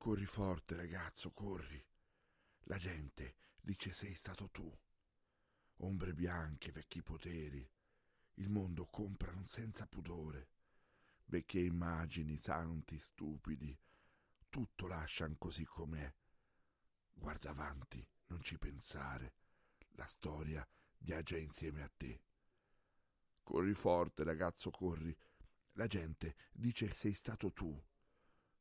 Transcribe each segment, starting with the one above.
Corri forte, ragazzo, corri. La gente dice sei stato tu. Ombre bianche, vecchi poteri. Il mondo comprano senza pudore. Vecchie immagini, santi, stupidi. Tutto lascian così com'è. Guarda avanti, non ci pensare. La storia viaggia insieme a te. Corri forte, ragazzo, corri. La gente dice sei stato tu.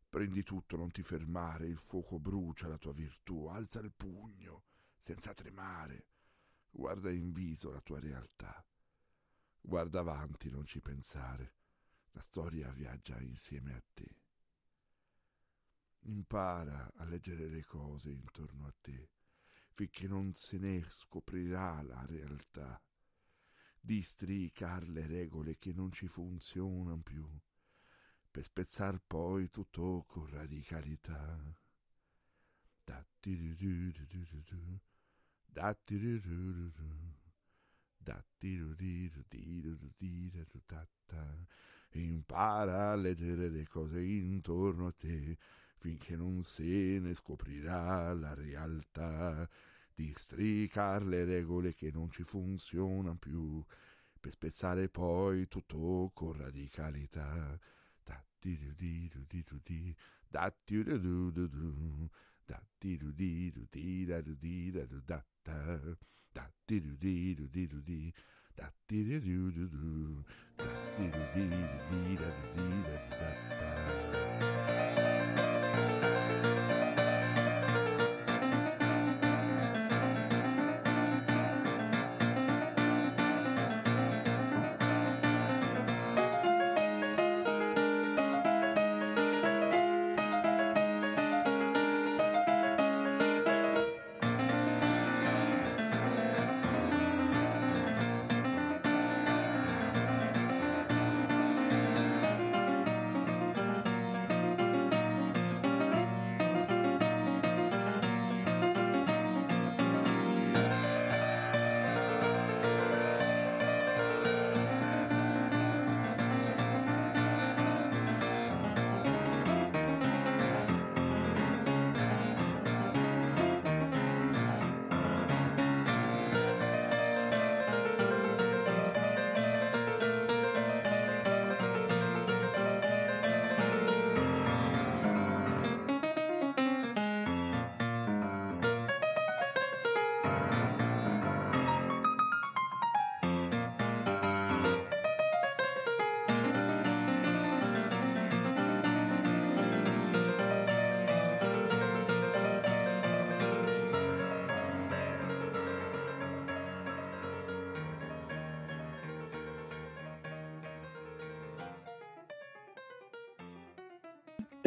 Prendi tutto, non ti fermare, il fuoco brucia la tua virtù, alza il pugno, senza tremare. Guarda in viso la tua realtà. Guarda avanti, non ci pensare. La storia viaggia insieme a te. Impara a leggere le cose intorno a te, finché non se ne scoprirà la realtà. Districar le regole che non ci funzionano più per spezzar poi tutto con radicalità. Impara a leggere le cose intorno a te finché non se ne scoprirà la realtà. Districar le regole che non ci funzionano più per spezzare poi tutto con radicalità da di do di do di do di da di do do do do da di do di do di da do di da do da da da di do di do di do di da di do do do do da di do di do di da do di da do da da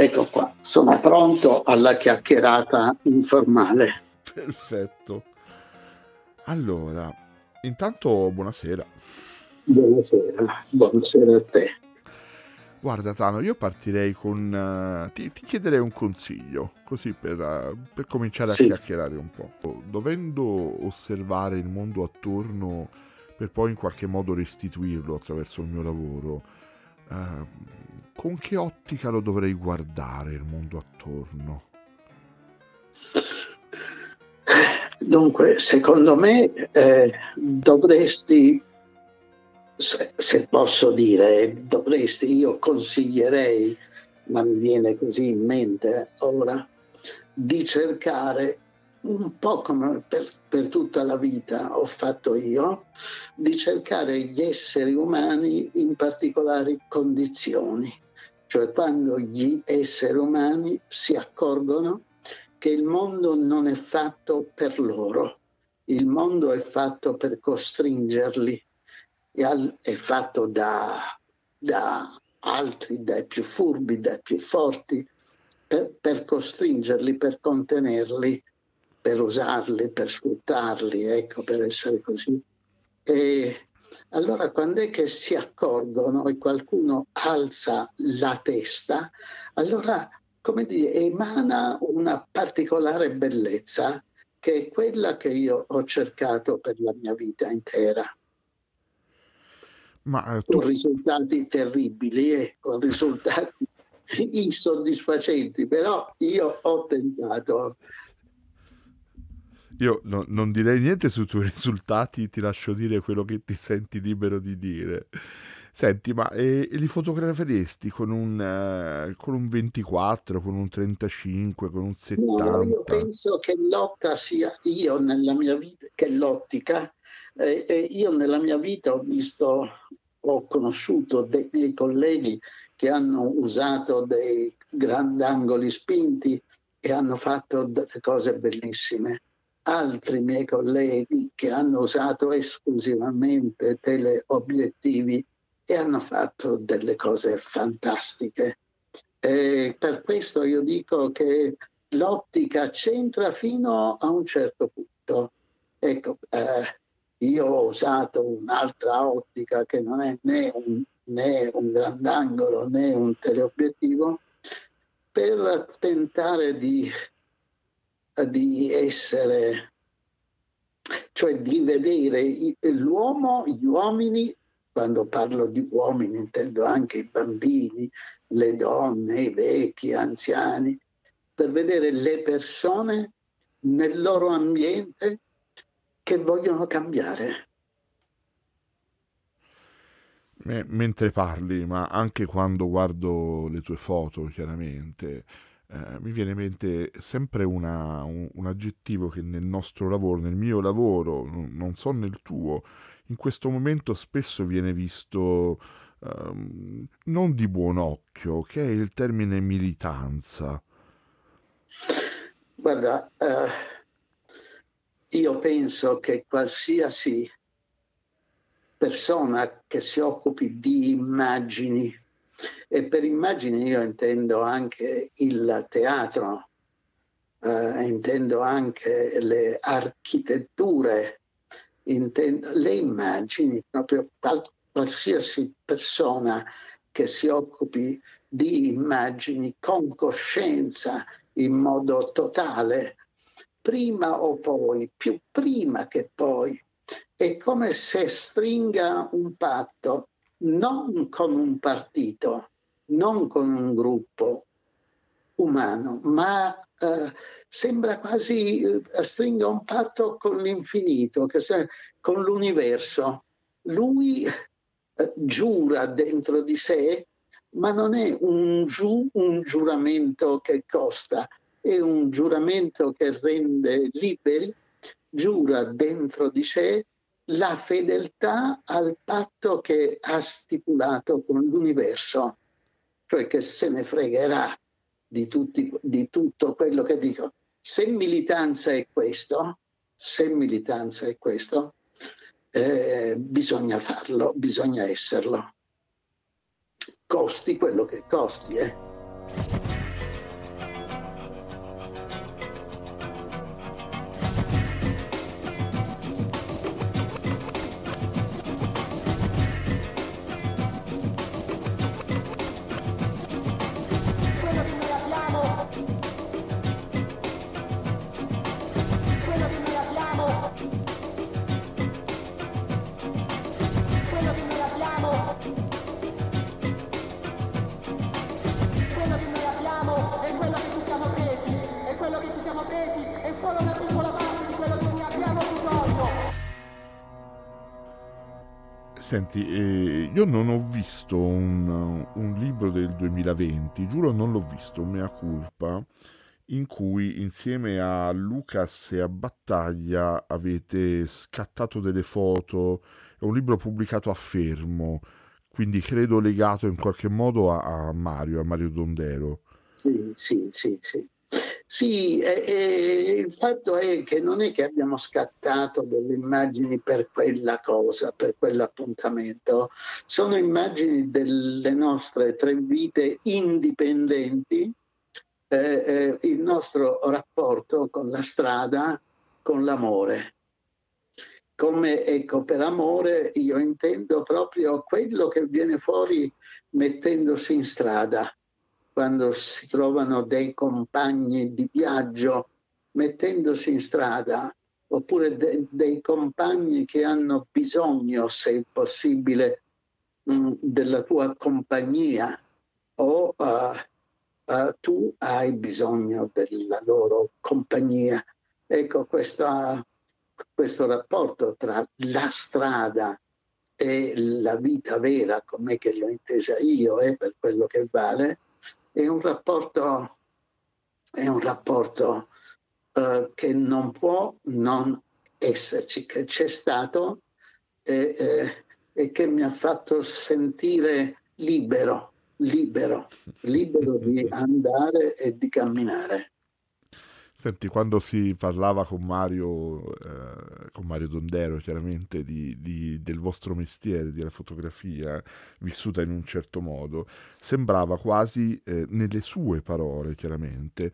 Ecco qua, sono pronto alla chiacchierata informale. Perfetto. Allora, intanto buonasera. Buonasera, buonasera a te. Guarda Tano, io partirei con... Uh, ti, ti, chiederei un consiglio, così per, uh, per cominciare a sì. chiacchierare un po'. Dovendo osservare il mondo attorno per poi in qualche modo restituirlo attraverso il mio lavoro, uh, con che ottica lo dovrei guardare il mondo attorno? Dunque, secondo me eh, dovresti, se, se, posso dire, dovresti, io consiglierei, ma mi viene così in mente ora, di cercare un po' come per, per, tutta la vita ho fatto io, di cercare gli esseri umani in particolari condizioni, cioè quando gli esseri umani si accorgono che il mondo non è fatto per loro, il mondo è fatto per costringerli, è fatto da, da altri, dai più furbi, dai più forti, per, per costringerli, per contenerli, per usarli, per sfruttarli, ecco, per essere così. E allora quando è che si accorgono e qualcuno alza la testa, allora come dire, emana una particolare bellezza che è quella che io ho cercato per la mia vita intera. Ma, eh, tu... Con risultati terribili, eh, con risultati insoddisfacenti, però io ho tentato. Io no, non direi niente sui tuoi risultati, ti lascio dire quello che ti senti libero di dire. Senti, ma eh, li fotograferesti con un, eh, con un 24, con un 35, con un 70? No, io penso che l'otta sia io nella mia vita, che l'ottica, eh, eh, io nella mia vita ho visto, ho conosciuto dei miei colleghi che hanno usato dei grandangoli spinti e hanno fatto delle cose bellissime. Altri miei colleghi che hanno usato esclusivamente teleobiettivi e hanno fatto delle cose fantastiche. E per questo io dico che l'ottica c'entra fino a un certo punto. Ecco, eh, io ho usato un'altra ottica che non è né un, né un grandangolo né un teleobiettivo per tentare di, di essere, cioè di vedere l'uomo, gli uomini quando parlo di uomini intendo anche i bambini, le donne, i vecchi, gli anziani, per vedere le persone nel loro ambiente che vogliono cambiare. mentre parli, ma anche quando guardo le tue foto, chiaramente, eh, mi viene in mente sempre una, un, un, aggettivo che nel nostro lavoro, nel mio lavoro, non so nel tuo, in questo momento spesso viene visto um, non di buon occhio, che è il termine militanza. Guarda, eh, io penso che qualsiasi persona che si occupi di immagini, e per immagini io intendo anche il teatro, eh, intendo anche le architetture, intendo, le immagini, proprio qualsiasi persona che si occupi di immagini con coscienza in modo totale, prima o poi, più prima che poi, è come se stringa un patto non con un partito, non con un gruppo umano, ma eh, sembra quasi eh, stringa un patto con l'infinito, con l'universo. Lui eh, giura dentro di sé, ma non è un, giu, un giuramento che costa, è un giuramento che rende liberi, giura dentro di sé la fedeltà al patto che ha stipulato con l'universo, cioè che se ne fregherà di, tutti, di tutto quello che dico. Se militanza è questo, se militanza è questo, eh, bisogna farlo, bisogna esserlo. Costi quello che costi. Eh. 2020, giuro non l'ho visto, mea culpa, in cui insieme a Lucas e a Battaglia avete scattato delle foto, è un libro pubblicato a Fermo, quindi credo legato in qualche modo a, a Mario, a Mario Dondero. Sì, sì, sì, sì. Sì, e, e il fatto è che non è che abbiamo scattato delle immagini per quella cosa, per quell'appuntamento, sono immagini delle nostre tre vite indipendenti eh, eh, il nostro rapporto con la strada, con l'amore. Come ecco, per amore io intendo proprio quello che viene fuori mettendosi in strada, quando si trovano dei compagni di viaggio mettendosi in strada, oppure de- dei compagni che hanno bisogno, se possibile, mh, mm, della tua compagnia o uh, uh, tu hai bisogno della loro compagnia. Ecco, questa, questo rapporto tra la strada e la vita vera, come che l'ho intesa io e eh, per quello che vale, è un rapporto, è un rapporto uh, che non può non esserci, che c'è stato e, eh, e che mi ha fatto sentire libero, libero, libero di andare e di camminare. Senti, quando si parlava con Mario, eh, con Mario Dondero chiaramente di, di, del vostro mestiere, della fotografia, vissuta in un certo modo, sembrava quasi, eh, nelle sue parole chiaramente,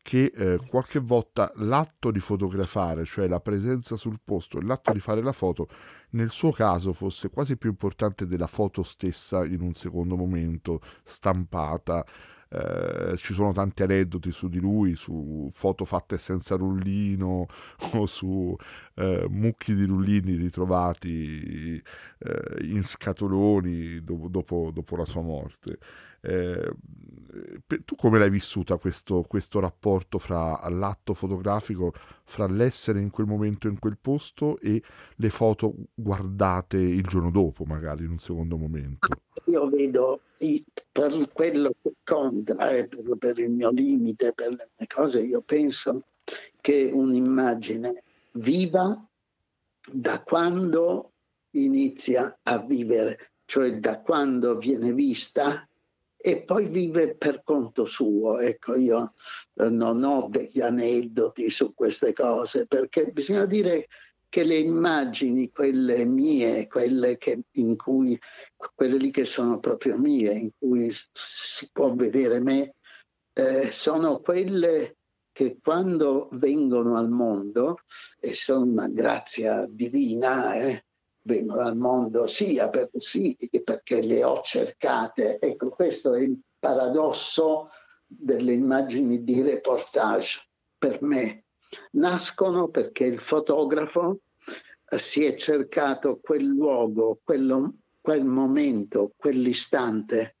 che eh, qualche volta l'atto di fotografare, cioè la presenza sul posto l'atto di fare la foto, nel suo caso fosse quasi più importante della foto stessa in un secondo momento, stampata, eh, ci sono tanti aneddoti su di lui, su foto fatte senza rullino o su eh, mucchi di rullini ritrovati eh, in scatoloni dopo, dopo, dopo, la sua morte. Eh, tu come l'hai vissuta questo, questo rapporto fra l'atto fotografico, fra l'essere in quel momento in quel posto e le foto guardate il giorno dopo, magari in un secondo momento? Io vedo per quello che conta, eh, per, il mio limite, per le cose, io penso che un'immagine viva da quando inizia a vivere, cioè da quando viene vista e poi vive per conto suo. Ecco, io eh, non ho degli aneddoti su queste cose perché bisogna dire che le immagini, quelle mie, quelle, che, cui, quelle lì che sono proprio mie, in cui si può vedere me, eh, sono quelle che quando vengono al mondo, e sono una grazia divina, eh, vengono al mondo sia per, sì, perché le ho cercate. Ecco, questo è il paradosso delle immagini di reportage per me nascono perché il fotografo eh, si è cercato quel luogo, quello, quel momento, quell'istante,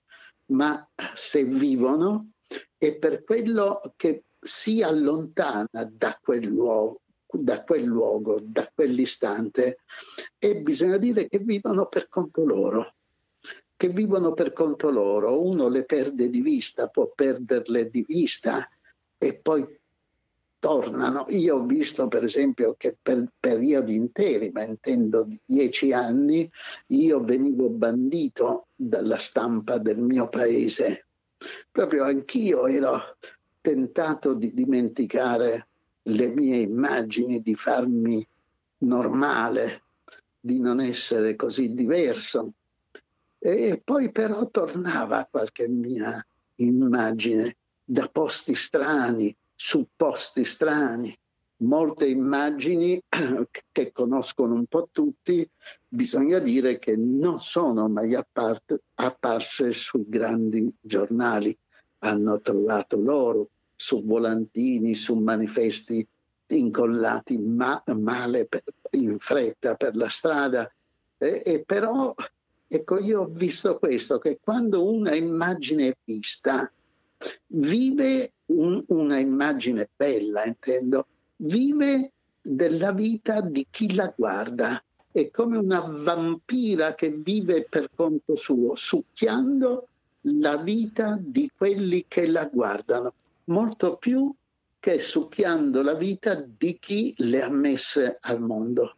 ma se vivono è per quello che si allontana da quel luogo, da quel luogo, da quell'istante e bisogna dire che vivono per conto loro che vivono per conto loro, uno le perde di vista, può perderle di vista e poi tornano. Io ho visto per esempio che per periodi interi, ma intendo dieci anni, io venivo bandito dalla stampa del mio paese. Proprio anch'io ero tentato di dimenticare le mie immagini, di farmi normale, di non essere così diverso. E poi però tornava qualche mia immagine da posti strani, su posti strani, molte immagini che conoscono un po' tutti, bisogna dire che non sono mai appart- apparse sui grandi giornali, hanno trovato loro su volantini, su manifesti incollati ma- male per, in fretta per la strada. E, e però, ecco, io ho visto questo, che quando una immagine è vista, vive un, una immagine bella, intendo, vive della vita di chi la guarda. È come una vampira che vive per conto suo, succhiando la vita di quelli che la guardano, molto più che succhiando la vita di chi le ha messe al mondo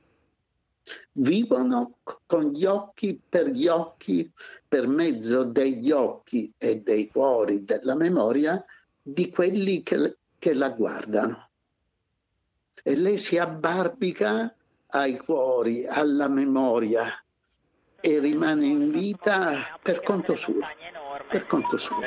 vivono con gli occhi per gli occhi, per mezzo degli occhi e dei cuori della memoria di quelli che, che la guardano. E lei si abbarbica ai cuori, alla memoria e rimane in vita per conto suo. per conto suo.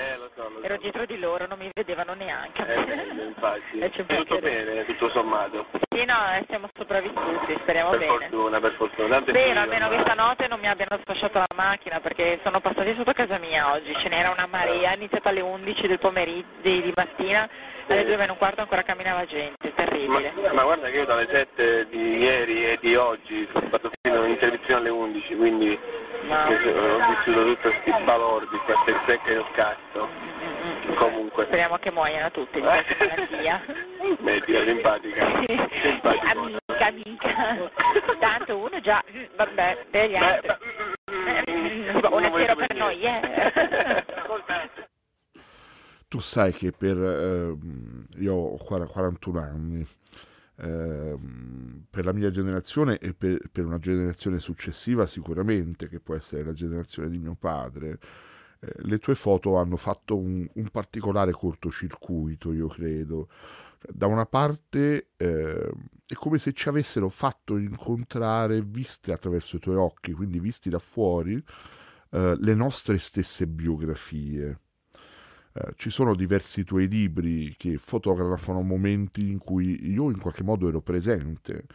Eh. Ero dietro di loro, non mi vedevano neanche. Eh, infatti. Po' Tutto che- bene, tutto sommato. Sì, no, eh, siamo sopravvissuti, speriamo Per bene. fortuna, per fortuna. Tanto è Spero almeno che ormai. stanotte non mi abbiano sfasciato la macchina perché sono passati sotto casa mia oggi, ce n'era una marea, è iniziata alle 11 del pomeriggio di, di mattina, alle 2 meno un quarto ancora camminava gente, terribile. Ma, ma guarda che io dalle 7 di ieri e di oggi sono stato fino fino alle 11, quindi Ma- che ho vissuto tutti questi balordi, queste secche del cazzo. Comunque. Speriamo che muoiano tutti di questa malattia. Mettila simpatica. Simpatico. amica, amica. Tanto uno già, mm, vabbè, per gli altri. Eh, mm, Un pensiero per noi, eh. Tu sai che per... ehm, io ho quar- 41 anni, ehm, per la mia generazione e per, per una generazione successiva sicuramente, che può essere la generazione di mio padre, eh, le tue foto hanno fatto un, un particolare cortocircuito, io credo. Da una parte eh, è come se ci avessero fatto incontrare, viste attraverso i tuoi occhi, quindi visti da fuori, eh, le nostre stesse biografie. Eh, ci sono diversi tuoi libri che fotografano momenti in cui io in qualche modo ero presente.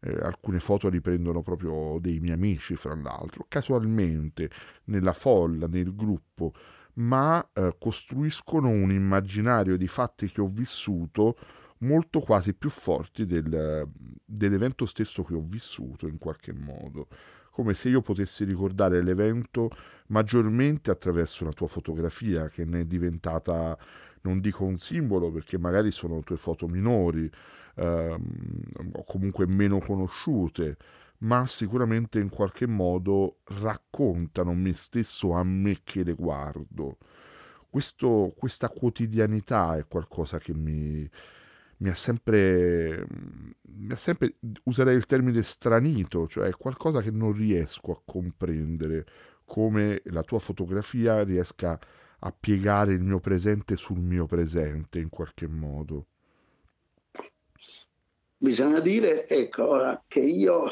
Eh, alcune foto riprendono proprio dei miei amici, fra l'altro, casualmente, nella folla, nel gruppo, ma eh, costruiscono un immaginario di fatti che ho vissuto molto quasi più forti del- dell'evento stesso che ho vissuto in qualche modo, come se io potessi ricordare l'evento maggiormente attraverso una tua fotografia che ne è diventata, non dico un simbolo perché magari sono tue foto minori ehm, o comunque meno conosciute, ma sicuramente in qualche modo raccontano me stesso a me che le guardo. Questo- questa quotidianità è qualcosa che mi, mi ha sempre, mi ha sempre, userei il termine stranito, cioè qualcosa che non riesco a comprendere, come la tua fotografia riesca a piegare il mio presente sul mio presente in qualche modo. Bisogna dire, ecco, ora, che io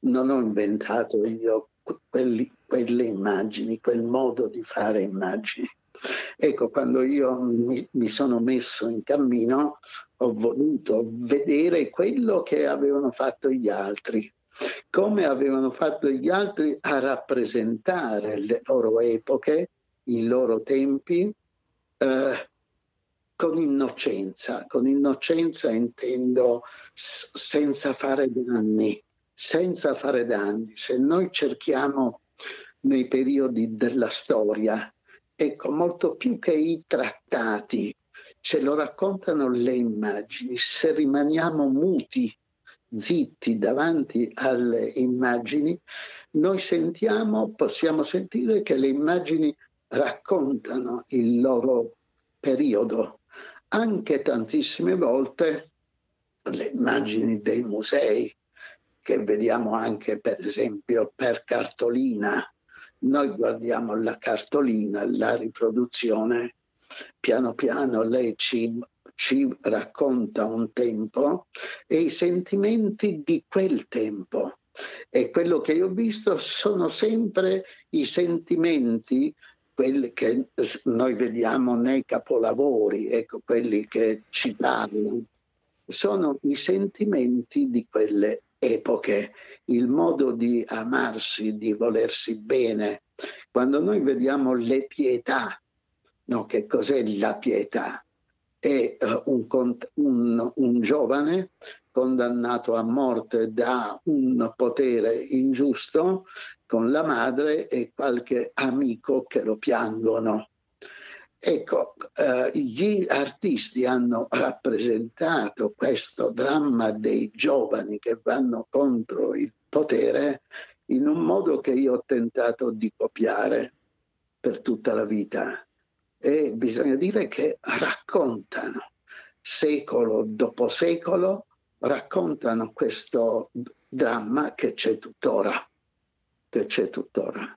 non ho inventato io que- quelli- quelle immagini, quel modo di fare immagini. Ecco, quando io mi, mi sono messo in cammino, ho voluto vedere quello che avevano fatto gli altri, come avevano fatto gli altri a rappresentare le loro epoche, i loro tempi, eh, con innocenza. Con innocenza intendo senza fare danni, senza fare danni. Se noi cerchiamo nei periodi della storia, ecco, molto più che i trattati, ce lo raccontano le immagini. Se rimaniamo muti, zitti davanti alle immagini, noi sentiamo, possiamo sentire che le immagini raccontano il loro periodo. Anche tantissime volte le immagini dei musei, che vediamo anche per esempio per cartolina, noi guardiamo la cartolina, la riproduzione, piano piano lei ci, ci racconta un tempo e i sentimenti di quel tempo. E quello che io ho visto sono sempre i sentimenti, quelli che noi vediamo nei capolavori, ecco, quelli che ci parlano, sono i sentimenti di quelle epoche, il modo di amarsi, di volersi bene. Quando noi vediamo le pietà, no, che cos'è la pietà? È eh, un, un- un giovane condannato a morte da un potere ingiusto con la madre e qualche amico che lo piangono. Ecco, eh, gli artisti hanno rappresentato questo dramma dei giovani che vanno contro il potere in un modo che io ho tentato di copiare per tutta la vita. E bisogna dire che raccontano, secolo dopo secolo, raccontano questo dramma che c'è tuttora, che c'è tuttora.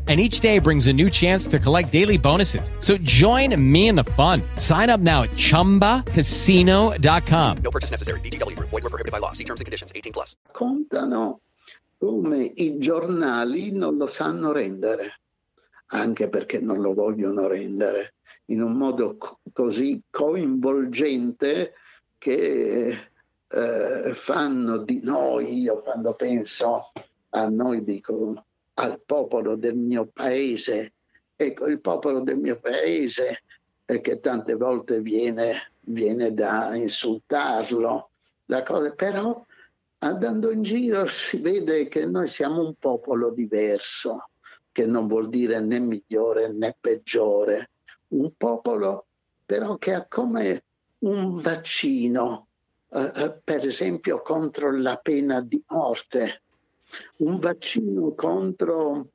and each day brings a new chance to collect daily bonuses. So join me in the fun. Sign up now at ChumbaCasino.com. No purchase necessary. VGW. Void were prohibited by law. See terms and conditions. 18 plus. Contano come i giornali non lo sanno rendere, anche perché non lo vogliono rendere, in un modo co- così coinvolgente che eh, fanno di noi, io quando penso a noi dico al popolo del mio paese. Ecco, il popolo del mio paese eh, che tante volte viene, viene da insultarlo, da però andando in giro si vede che noi siamo un popolo diverso, che non vuol dire né migliore né peggiore, un popolo però che ha come un vaccino, eh, eh per esempio contro la pena di morte un vaccino contro,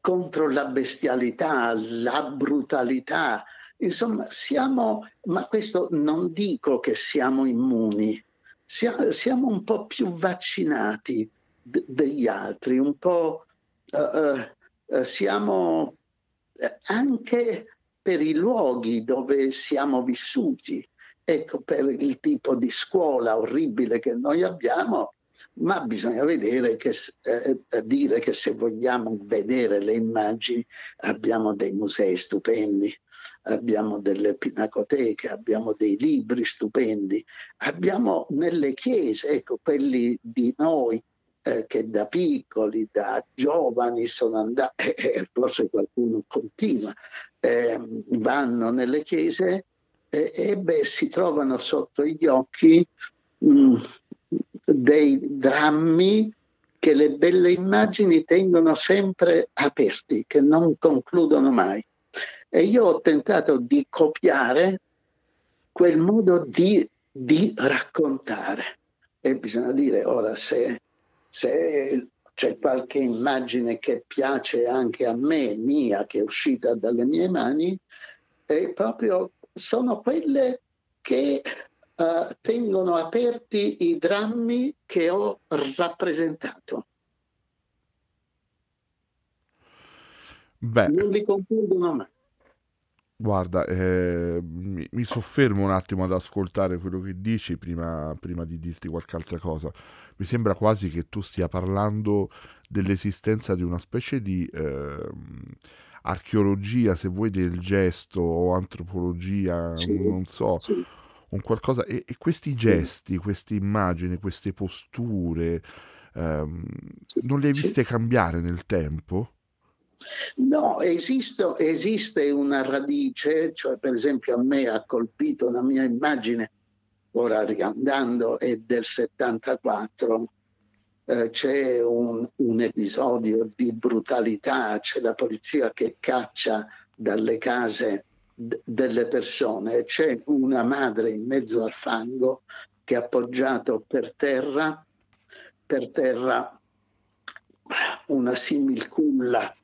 contro la bestialità, la brutalità. Insomma, siamo, ma questo non dico che siamo immuni, siamo un po' più vaccinati d- degli altri, un po' uh, uh, siamo anche per i luoghi dove siamo vissuti, ecco, per il tipo di scuola orribile che noi abbiamo, ma bisogna vedere che, eh, eh, dire che se vogliamo vedere le immagini abbiamo dei musei stupendi, abbiamo delle pinacoteche, abbiamo dei libri stupendi, abbiamo nelle chiese, ecco, quelli di noi eh, che da piccoli, da giovani sono andati, e eh, forse qualcuno continua, eh, vanno nelle chiese e beh, si trovano sotto gli occhi mh, mm, dei drammi che le belle immagini tengono sempre aperti, che non concludono mai. E io ho tentato di copiare quel modo di, di raccontare. E bisogna dire, ora, se, se c'è qualche immagine che piace anche a me, mia, che è uscita dalle mie mani, è proprio, sono quelle che uh, tengono aperti i drammi che ho rappresentato. Beh, non li concludono mai. Guarda, eh, mi, mi, soffermo un attimo ad ascoltare quello che dici prima, prima, di dirti qualche altra cosa. Mi sembra quasi che tu stia parlando dell'esistenza di una specie di eh, archeologia, se vuoi, del gesto o antropologia, sì, non so, sì un qualcosa e, e questi gesti, queste immagini, queste posture, ehm, non le hai viste cambiare nel tempo? No, esiste, esiste una radice, cioè per esempio a me ha colpito una mia immagine, ora riandando, è del 74, eh, c'è un, un, episodio di brutalità, c'è la polizia che caccia dalle case delle persone. C'è una madre in mezzo al fango che ha appoggiato per terra, per terra una similculla,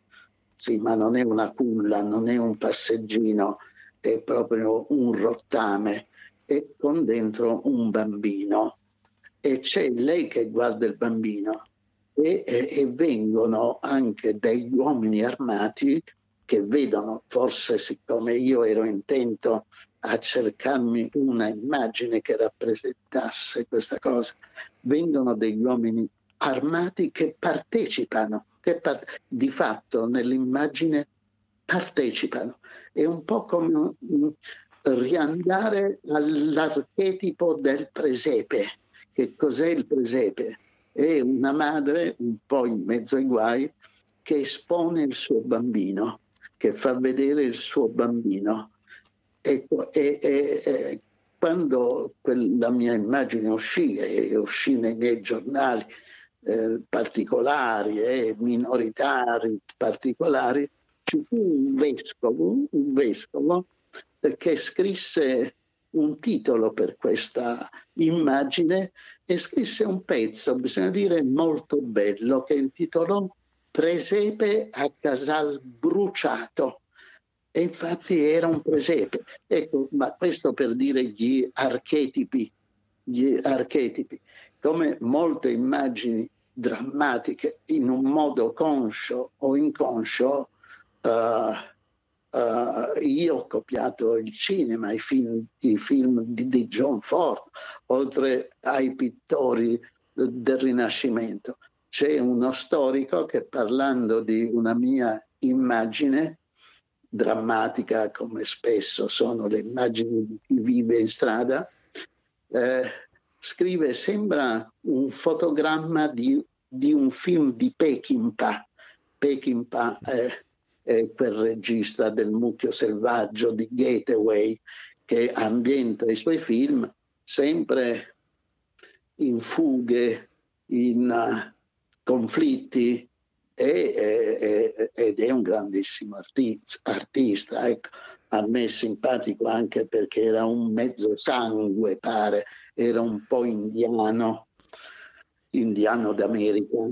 sì, ma non è una culla, non è un passeggino, è proprio un rottame e con dentro un bambino. E c'è lei che guarda il bambino e, e, e vengono anche degli uomini armati che vedono, forse siccome io ero intento a cercarmi una immagine che rappresentasse questa cosa, vengono degli uomini armati che partecipano, che part- di fatto nell'immagine partecipano. È un po' come riandare all'archetipo del presepe. Che cos'è il presepe? È una madre un po' in mezzo ai guai che espone il suo bambino che fa vedere il suo bambino. Ecco, e, e, e quando la mia immagine uscì e uscì nei miei giornali eh, particolari eh, minoritari particolari, ci fu un vescovo, un vescovo che scrisse un titolo per questa immagine e scrisse un pezzo, bisogna dire molto bello, che intitolò Presepe a Casal Bruciato. E infatti era un presepe. Ecco, ma questo per dire gli archetipi, gli archetipi. Come molte immagini drammatiche, in un modo conscio o inconscio, uh, Uh, io ho copiato il cinema, i film, i film di, di, John Ford, oltre ai pittori del Rinascimento. C'è uno storico che parlando di una mia immagine drammatica, come spesso sono le immagini di chi vive in strada, eh, scrive sembra un fotogramma di, di un film di Peckinpah. Peckinpah è eh, quel regista del mucchio selvaggio di Gateway che ambienta i suoi film sempre in fughe, in conflitti e, e, ed è un grandissimo artista. artista ecco. A me simpatico anche perché era un mezzo sangue, pare, era un po' indiano, indiano d'America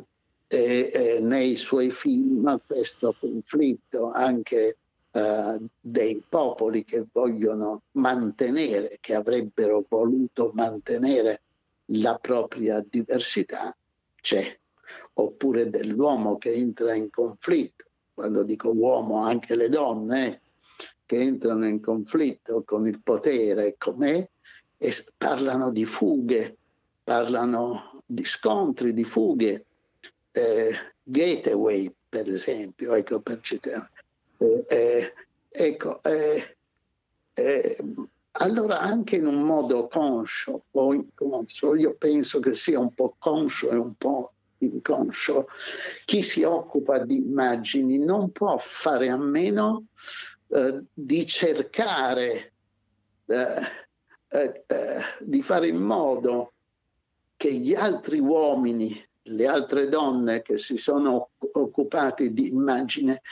e, e nei suoi film questo conflitto anche eh, dei popoli che vogliono mantenere, che avrebbero voluto mantenere la propria diversità, c'è, oppure dell'uomo che entra in conflitto, quando dico uomo anche le donne, che entrano in conflitto con il potere com'è? E parlano di fughe, parlano di scontri, di fughe. Eh, Gateway, per esempio, ecco, per citare. Eh, eh ecco, eh, eh, allora anche in un modo conscio o inconscio, io penso che sia un po' conscio e un po' inconscio, chi si occupa di immagini non può fare a meno eh, di cercare di fare in modo che gli altri uomini le altre donne che si sono occupate di immagine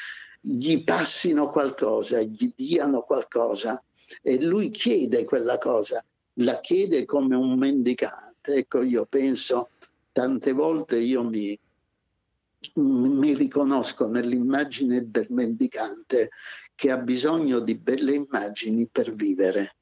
gli passino qualcosa, gli diano qualcosa e lui chiede quella cosa, la chiede come un mendicante. Ecco, io penso, tante volte io mi, mi riconosco nell'immagine del mendicante che ha bisogno di belle immagini per vivere.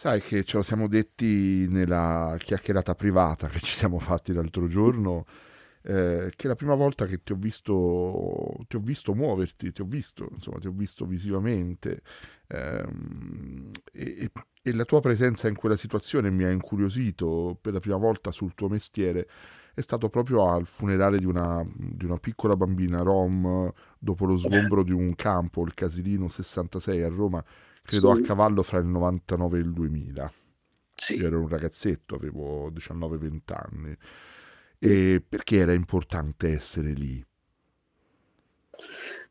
Sai che ce lo siamo detti nella chiacchierata privata che ci siamo fatti l'altro giorno, eh, che la prima volta che ti ho visto, ti ho visto muoverti, ti ho visto, insomma, ti ho visto visivamente ehm, e, e la tua presenza in quella situazione mi ha incuriosito per la prima volta sul tuo mestiere. È stato proprio al funerale di una, di una, piccola bambina rom dopo lo sgombro di un campo, il Casilino 66 a Roma, credo sì. a cavallo fra il 99 e il 2000. Sì. Io ero un ragazzetto, avevo 19-20 anni. E perché era importante essere lì?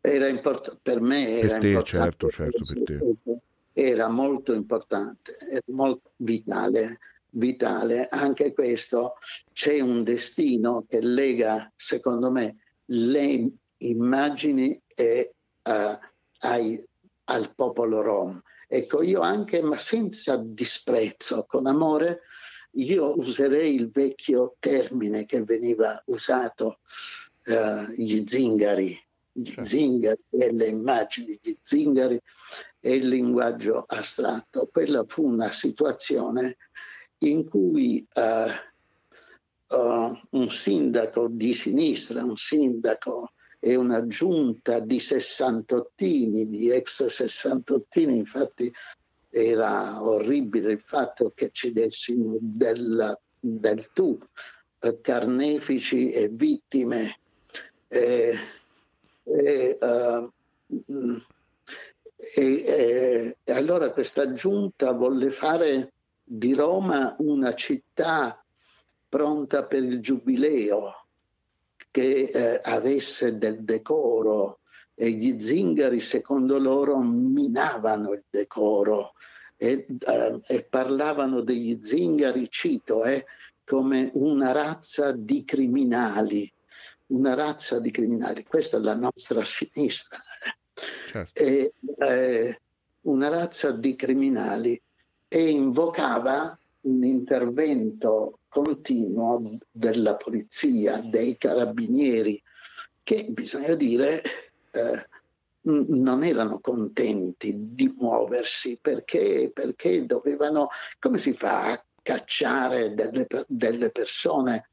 Era import- per me era per te, certo, certo, per te. Era molto importante, era molto vitale, vitale. Anche questo c'è un destino che lega, secondo me, le immagini e, uh, ai, al popolo rom. Ecco, io anche, ma senza disprezzo, con amore, io userei il vecchio termine che veniva usato, uh, gli zingari, gli certo. zingari e le immagini, gli zingari e il linguaggio astratto. Quella fu una situazione in cui uh, uh, un sindaco di sinistra, un sindaco e una giunta di sessantottini, di ex sessantottini, infatti era orribile il fatto che ci dessimo del, del tu, eh, carnefici e vittime. Eh, e, uh, e, e, allora questa giunta volle fare di Roma una città pronta per il giubileo, che eh, avesse del decoro e gli zingari secondo loro minavano il decoro e, eh, e parlavano degli zingari, cito, eh, come una razza di criminali, una razza di criminali, questa è la nostra sinistra, eh. certo. e, eh, una razza di criminali e invocava un intervento continuo della polizia, dei carabinieri, che bisogna dire eh, non erano contenti di muoversi perché, perché dovevano, come si fa a cacciare delle, delle persone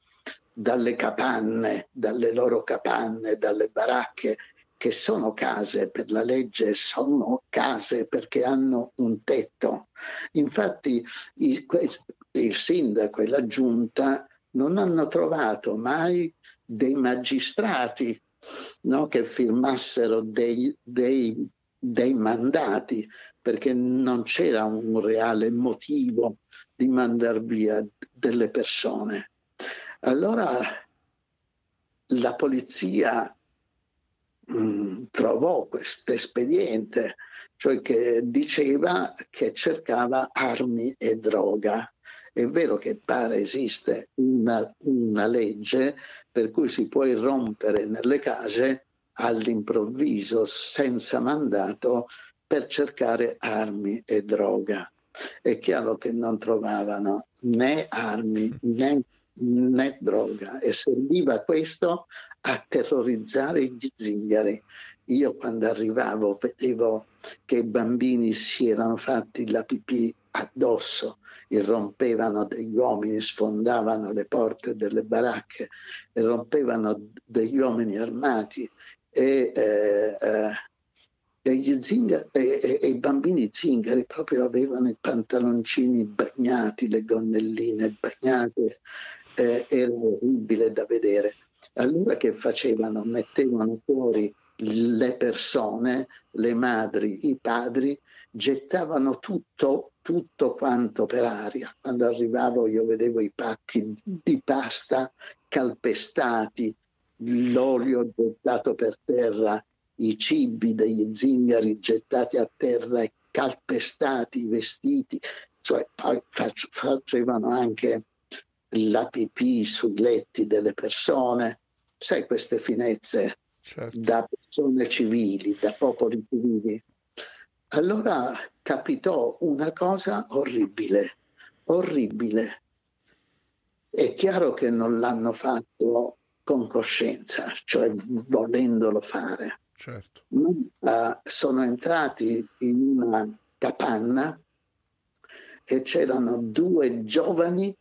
dalle capanne, dalle loro capanne, dalle baracche che sono case per la legge, sono case perché hanno un tetto. Infatti il, il sindaco e la giunta non hanno trovato mai dei magistrati no, che firmassero dei, dei, dei mandati perché non c'era un reale motivo di mandare via delle persone. Allora la polizia mh, trovò questo espediente, cioè che diceva che cercava armi e droga. È vero che pare esiste una, una legge per cui si può irrompere nelle case all'improvviso, senza mandato, per cercare armi e droga. È chiaro che non trovavano né armi né, né droga e serviva questo a terrorizzare gli zingari. Io quando arrivavo vedevo che i bambini si erano fatti la pipì addosso, irrompevano degli uomini, sfondavano le porte delle baracche, irrompevano degli uomini armati e, eh, eh, e, zingari, e, e, i bambini zingari proprio avevano i pantaloncini bagnati, le gonnelline bagnate, eh, era orribile da vedere. Allora che facevano? Mettevano fuori le persone, le madri, i padri, gettavano tutto, tutto quanto per aria. Quando arrivavo io vedevo i pacchi di pasta calpestati, l'olio gettato per terra, i cibi degli zingari gettati a terra e calpestati, i vestiti, cioè poi facevano anche la pipì sui letti delle persone, sai queste finezze certo. da persone civili, da popoli civili. Allora capitò una cosa orribile, orribile. È chiaro che non l'hanno fatto con coscienza, cioè volendolo fare. Certo. Uh, sono entrati in una capanna e c'erano due giovani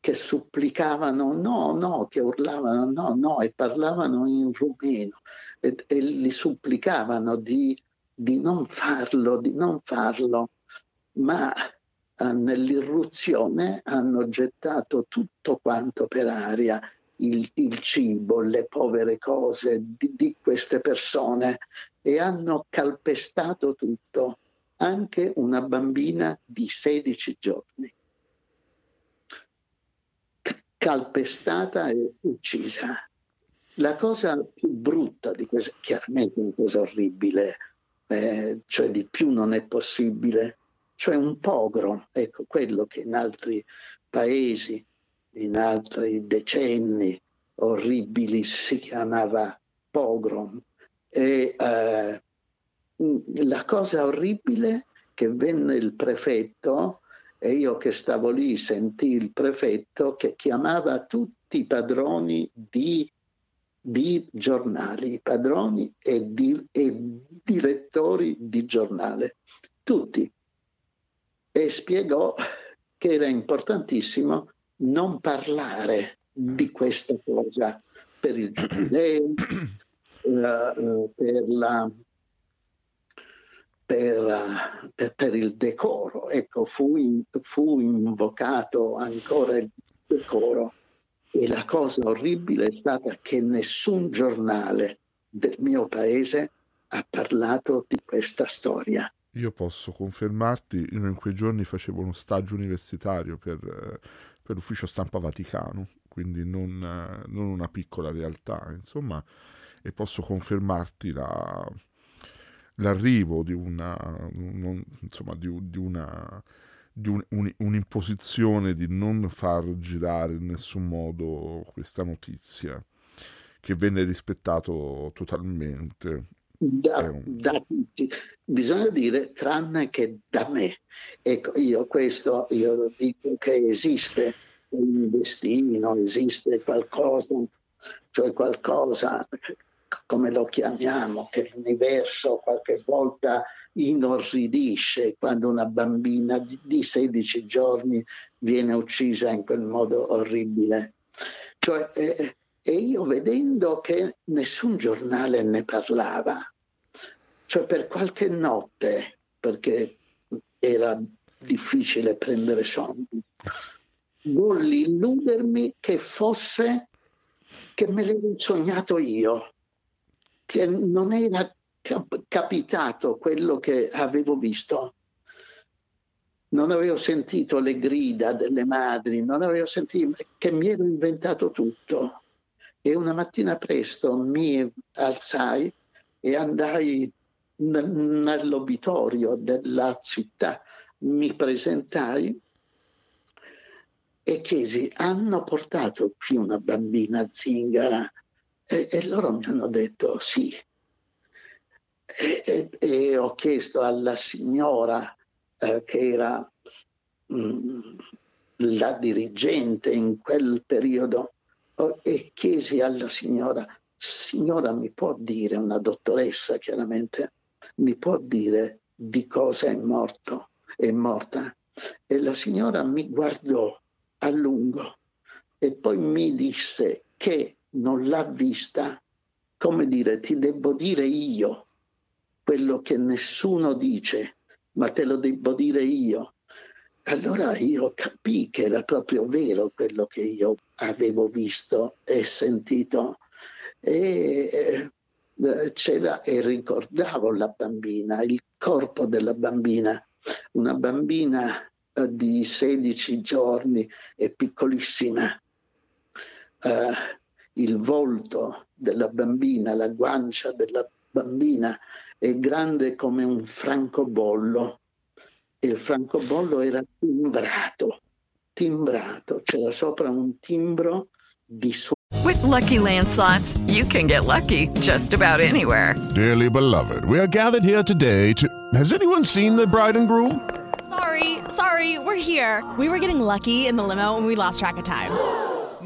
che supplicavano no, no, che urlavano no, no e parlavano in rumeno e, e li supplicavano di, di non farlo, di non farlo, ma eh, nell'irruzione hanno gettato tutto quanto per aria, il, il cibo, le povere cose di, di queste persone e hanno calpestato tutto, anche una bambina di 16 giorni calpestata e uccisa. La cosa più brutta di questo, chiaramente una cosa orribile, eh, cioè di più non è possibile, cioè un pogrom, ecco quello che in altri paesi, in altri decenni orribili si chiamava pogrom. E, eh, la cosa orribile che venne il prefetto e io che stavo lì sentii il prefetto che chiamava tutti i padroni di, di giornali, padroni e, di, e direttori di giornale, tutti, e spiegò che era importantissimo non parlare di questa cosa per il giubileo, uh, per la per, per, per, il decoro. Ecco, fu, in, fu invocato ancora il decoro e la cosa orribile è stata che nessun giornale del mio paese ha parlato di questa storia. Io posso confermarti, io in quei giorni facevo uno stagio universitario per, per l'ufficio stampa Vaticano, quindi non, non, una piccola realtà, insomma, e posso confermarti la, l'arrivo di una, un, insomma, di, di una di un, un, un'imposizione di non far girare in nessun modo questa notizia, che venne rispettato totalmente. Da, un... da, tutti, bisogna dire tranne che da me. Ecco, io questo io dico che esiste un destino, esiste qualcosa, cioè qualcosa come lo chiamiamo, che l'universo qualche volta inorridisce quando una bambina di 16 giorni viene uccisa in quel modo orribile. Cioè, eh, e io vedendo che nessun giornale ne parlava, cioè per qualche notte, perché era difficile prendere sonno, volli illudermi che fosse che me l'ero sognato io che non era capitato quello che avevo visto. Non avevo sentito le grida delle madri, non avevo sentito che mi ero inventato tutto. E una mattina presto mi alzai e andai nell'obitorio della città, mi presentai e chiesi, hanno portato qui una bambina zingara? E, e loro mi hanno detto sì. E, e, e ho chiesto alla signora eh, che era mh, mm, la dirigente in quel periodo e chiesi alla signora, signora mi può dire, una dottoressa chiaramente, mi può dire di cosa è morto, è morta? E la signora mi guardò a lungo e poi mi disse che non l'ha vista, come dire, ti devo dire io quello che nessuno dice, ma te lo devo dire io. Allora io capii che era proprio vero quello che io avevo visto e sentito e, eh, c'era, e ricordavo la bambina, il corpo della bambina, una bambina eh, di 16 giorni e piccolissima. Uh, il volto della bambina, la guancia della bambina è grande come un francobollo e il francobollo era timbrato, timbrato, c'era sopra un timbro di suono. With lucky landslots, you can get lucky just about anywhere. Dearly beloved, we are gathered here today to. Has anyone seen the bride and groom? Sorry, sorry, we're here. We were getting lucky in the limo and we lost track of time.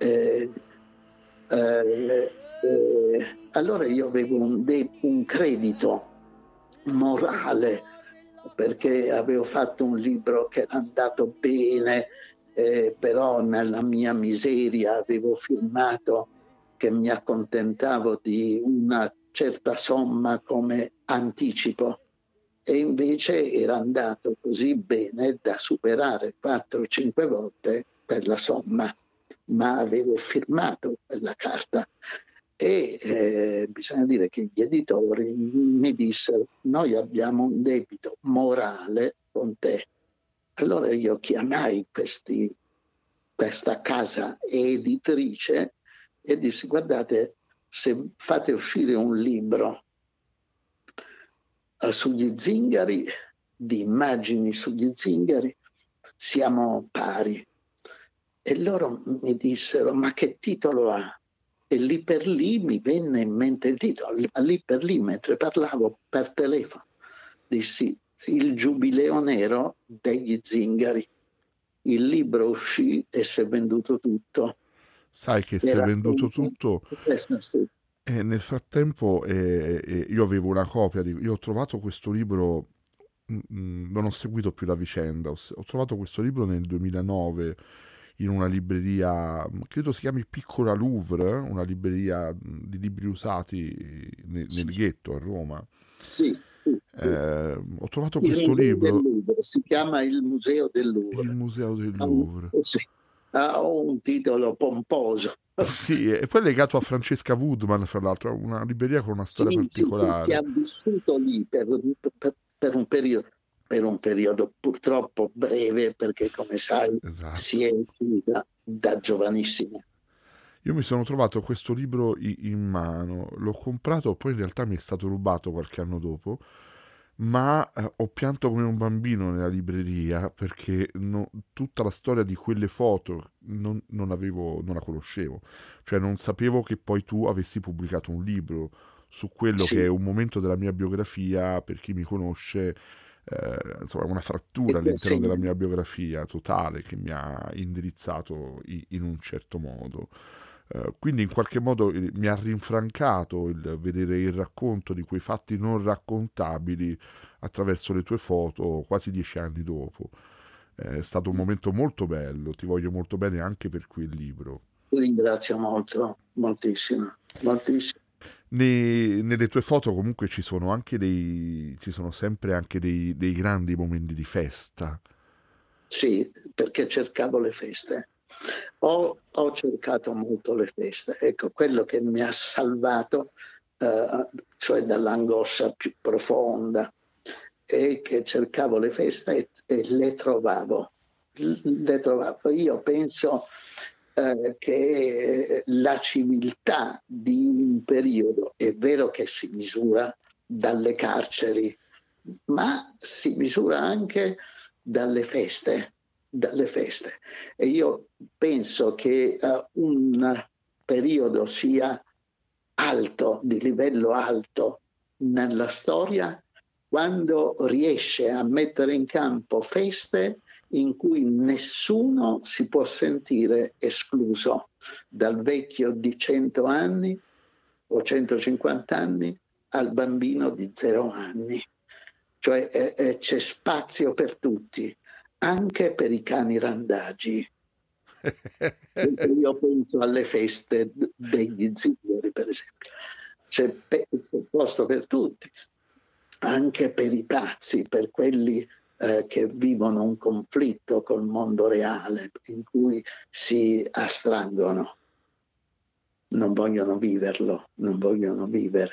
Eh, eh, eh, allora io avevo un, de- un, credito morale perché avevo fatto un libro che era andato bene, eh, però nella mia miseria avevo firmato che mi accontentavo di una certa somma come anticipo e invece era andato così bene da superare 4-5 volte per la somma ma avevo firmato quella carta e eh, bisogna dire che gli editori mi dissero noi abbiamo un debito morale con te. Allora io chiamai questi, questa casa editrice e dissi guardate se fate uscire un libro eh, sugli zingari, di immagini sugli zingari, siamo pari e loro mi dissero, ma che titolo ha? E lì per lì mi venne in mente il titolo, lì per lì mentre parlavo per telefono, dissi il giubileo nero degli zingari. Il libro uscì e si è venduto tutto. Sai che si è venduto tutto? E nel frattempo eh, eh, io avevo una copia, di, io ho trovato questo libro, mh, mm, mm, non ho seguito più la vicenda, ho, ho trovato questo libro nel 2009 in una libreria, credo si chiami Piccola Louvre, una libreria di libri usati nel, nel ghetto a Roma. Sì. Eh, ho trovato questo libro. Si chiama Il Museo del Louvre. Il Museo del Louvre. Ah, sì. Ha un titolo pomposo. Sì, e poi è legato a Francesca Woodman, fra l'altro, una libreria con una storia sì, particolare. Sì, che ha vissuto lì per, per, per un periodo per un periodo purtroppo breve perché come sai esatto. si è uscita da giovanissima. Io mi sono trovato questo libro in mano, l'ho comprato, poi in realtà mi è stato rubato qualche anno dopo, ma eh, ho pianto come un bambino nella libreria perché no, tutta la storia di quelle foto non, non, avevo, non la conoscevo, cioè non sapevo che poi tu avessi pubblicato un libro su quello sì. che è un momento della mia biografia, per chi mi conosce, eh, insomma, una frattura all'interno sì. della mia biografia totale che mi ha indirizzato in, in un certo modo. Uh, quindi in qualche modo eh, mi ha rinfrancato il vedere il racconto di quei fatti non raccontabili attraverso le tue foto quasi dieci anni dopo. È stato un momento molto bello, ti voglio molto bene anche per quel libro. Ti ringrazio molto, moltissimo, moltissimo. Ne, nelle tue foto comunque ci sono anche dei, ci sono sempre anche dei, dei grandi momenti di festa. Sì, perché cercavo le feste ho, ho, cercato molto le feste, ecco, quello che mi ha salvato, eh, cioè dall'angoscia più profonda, è che cercavo le feste e, e le trovavo. Le trovavo. Io penso eh, che la civiltà di un periodo è vero che si misura dalle carceri, ma si misura anche dalle feste dalle feste. E io penso che uh, un periodo sia alto, di livello alto nella storia, quando riesce a mettere in campo feste in cui nessuno si può sentire escluso, dal vecchio di 100 anni o 150 anni al bambino di 0 anni. Cioè eh, eh, c'è spazio per tutti anche per i cani randagi. Io penso alle feste degli zingari, per esempio. C'è, posto per tutti, anche per i pazzi, per quelli eh, che vivono un conflitto col mondo reale, in cui si astraggono, non vogliono viverlo, non vogliono vivere.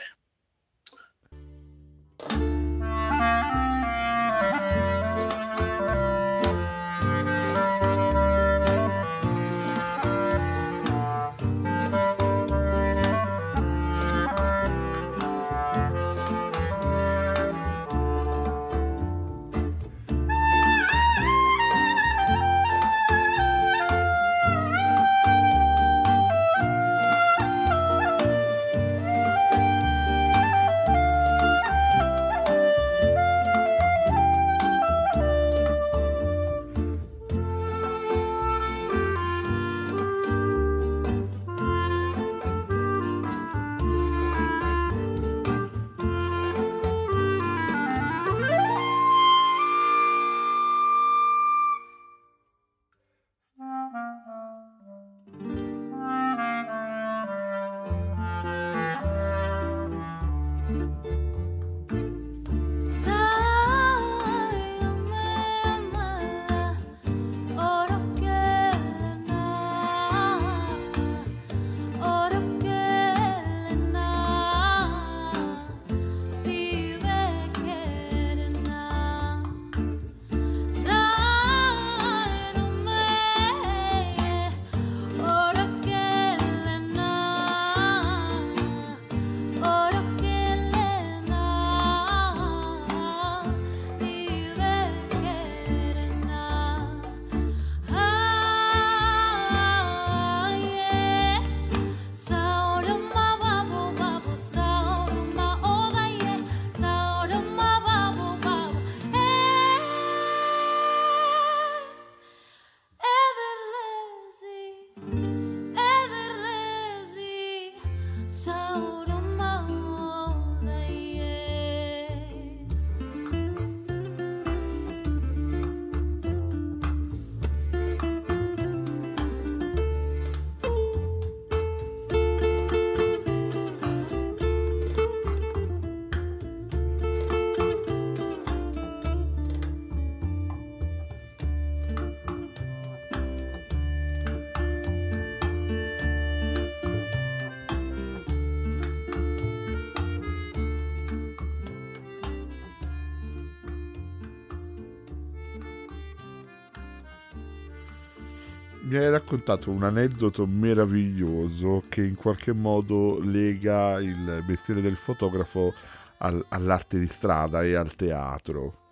Raccontato un aneddoto meraviglioso che in qualche modo lega il mestiere del fotografo al, all'arte di strada e al teatro.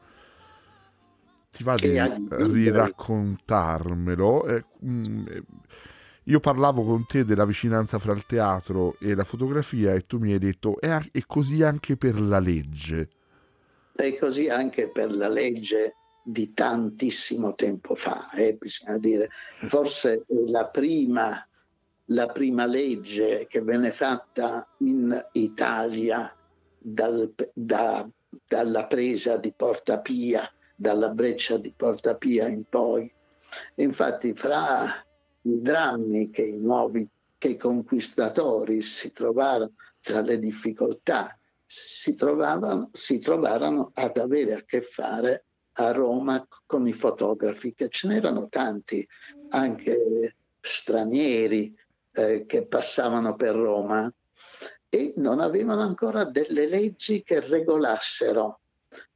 Ti va di riraccontarmelo? Eh, mm, eh, io parlavo con te della vicinanza fra il teatro e la fotografia e tu mi hai detto è, è così anche per la legge. È così anche per la legge di tantissimo tempo fa, eh, bisogna dire, forse la prima la prima legge che venne fatta in Italia dal, da, dalla presa di Porta Pia, dalla breccia di Porta Pia in poi. Infatti fra i drammi che i nuovi che i conquistatori si trovarono tra le difficoltà, si, trovavano, si trovarono ad avere a che fare a Roma con i fotografi, che ce n'erano tanti, anche stranieri eh, che passavano per Roma e non avevano ancora delle leggi che regolassero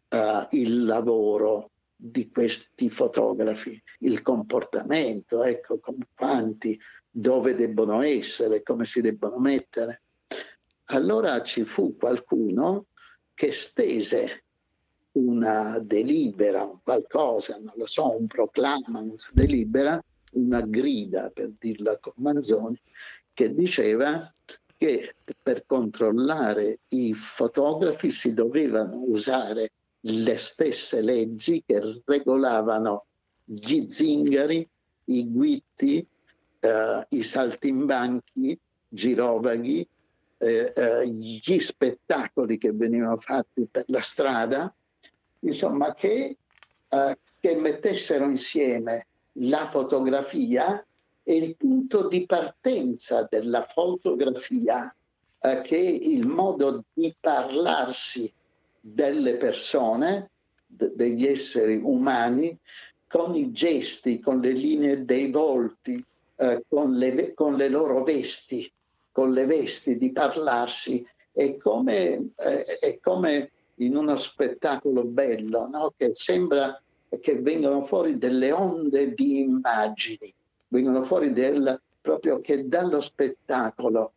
uh, il lavoro di questi fotografi, il comportamento, ecco, quanti, dove debbono essere, come si debbono mettere. Allora ci fu qualcuno che stese una delibera, un qualcosa, non lo so, un proclama, una delibera, una grida, per dirla con Manzoni, che diceva che per controllare i fotografi si dovevano usare le stesse leggi che regolavano gli zingari, i guitti, eh, i saltimbanchi, girovaghi, eh, eh, gli spettacoli che venivano fatti per la strada, insomma che, eh, che mettessero insieme la fotografia e il punto di partenza della fotografia, eh, che è il modo di parlarsi delle persone, d- degli esseri umani, con i gesti, con le linee dei volti, eh, con, le, con, le, loro vesti, con le vesti di parlarsi, è come, eh, è come in uno spettacolo bello, no? che sembra che vengano fuori delle onde di immagini, vengono fuori del, proprio che dallo spettacolo,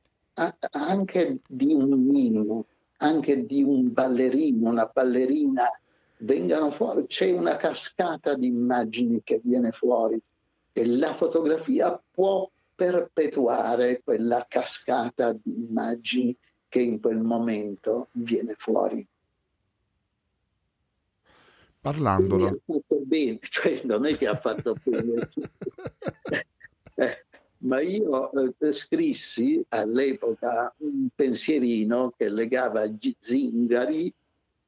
anche di un mimo, anche di un ballerino, una ballerina, vengano fuori, c'è una cascata di immagini che viene fuori e la fotografia può perpetuare quella cascata di immagini che in quel momento viene fuori. Parlando da... ha fatto bene, cioè non è che ha fatto bene, eh, ma io eh, scrissi all'epoca un pensierino che legava zingari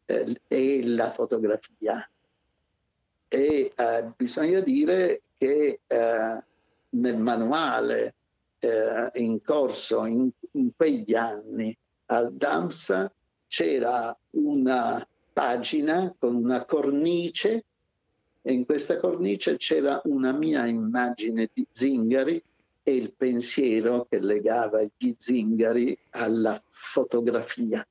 eh, e la fotografia. E eh, bisogna dire che eh, nel manuale eh, in corso in, in quegli anni al DAMS c'era una pagina con una cornice e in questa cornice c'era una mia immagine di zingari e il pensiero che legava gli zingari alla fotografia.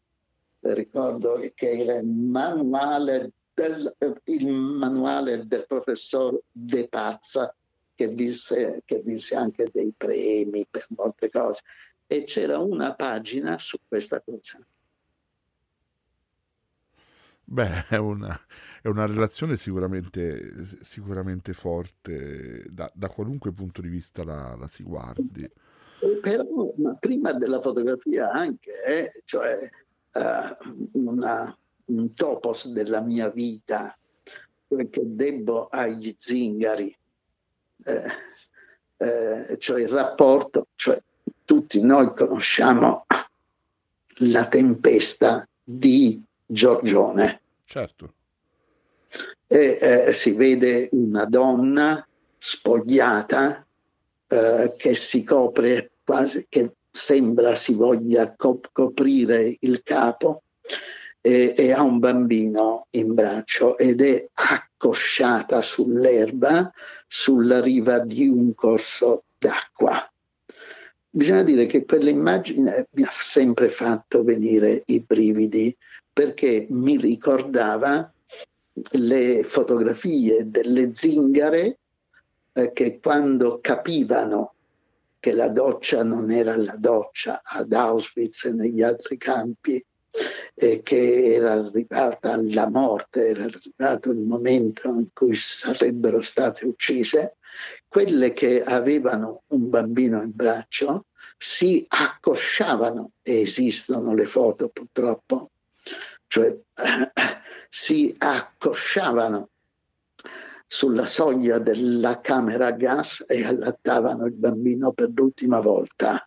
Ricordo che era il manuale del, il manuale del professor De Pazza che vinse, che vinse anche dei premi per molte cose e c'era una pagina su questa cosa. Beh, è una, è una relazione sicuramente, sicuramente forte, da, da, qualunque punto di vista la, la si guardi. Però prima della fotografia anche, eh, cioè uh, una, un topos della mia vita che debbo agli zingari, eh, eh, cioè il rapporto, cioè tutti noi conosciamo la tempesta di Giorgione. Certo. E eh, si vede una donna spogliata eh, che si copre quasi, che sembra si voglia cop- coprire il capo e, e, ha un bambino in braccio ed è accosciata sull'erba sulla riva di un corso d'acqua. Bisogna dire che quell'immagine mi ha sempre fatto venire i brividi perché mi ricordava le fotografie delle zingare eh, che quando capivano che la doccia non era la doccia ad Auschwitz e negli altri campi e che era arrivata la morte, era arrivato il momento in cui sarebbero state uccise, quelle che avevano un bambino in braccio si accosciavano, e esistono le foto purtroppo, cioè si accosciavano sulla soglia della camera a gas e allattavano il bambino per l'ultima volta.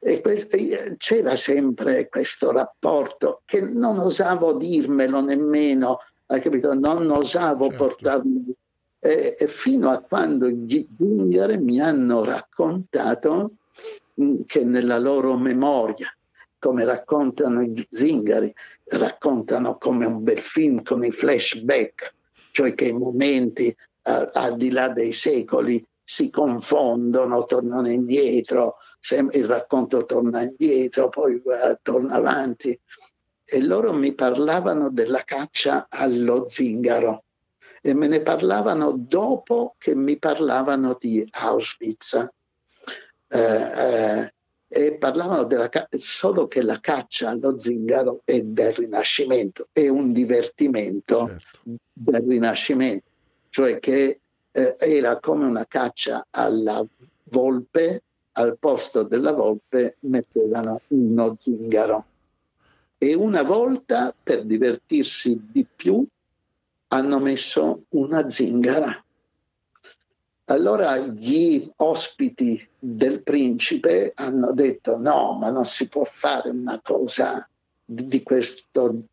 E c'era sempre questo rapporto che non osavo dirmelo nemmeno, hai capito? Non osavo certo. portarmi eh, fino a quando gli zingari mi hanno raccontato mh, che nella loro memoria, come raccontano gli zingari, raccontano come un bel film con i flashback, cioè che i momenti eh, al di là dei secoli si confondono, tornano indietro, il racconto torna indietro, poi uh, torna avanti. E loro mi parlavano della caccia allo zingaro e me ne parlavano dopo che mi parlavano di Auschwitz. Eh, eh, e parlavano della, solo che la caccia allo zingaro è del Rinascimento, è un divertimento certo. del Rinascimento, cioè che eh, era come una caccia alla volpe, al posto della volpe mettevano uno zingaro. E una volta, per divertirsi di più, hanno messo una zingara. Allora gli ospiti del principe hanno detto no, ma non si può fare una cosa di questo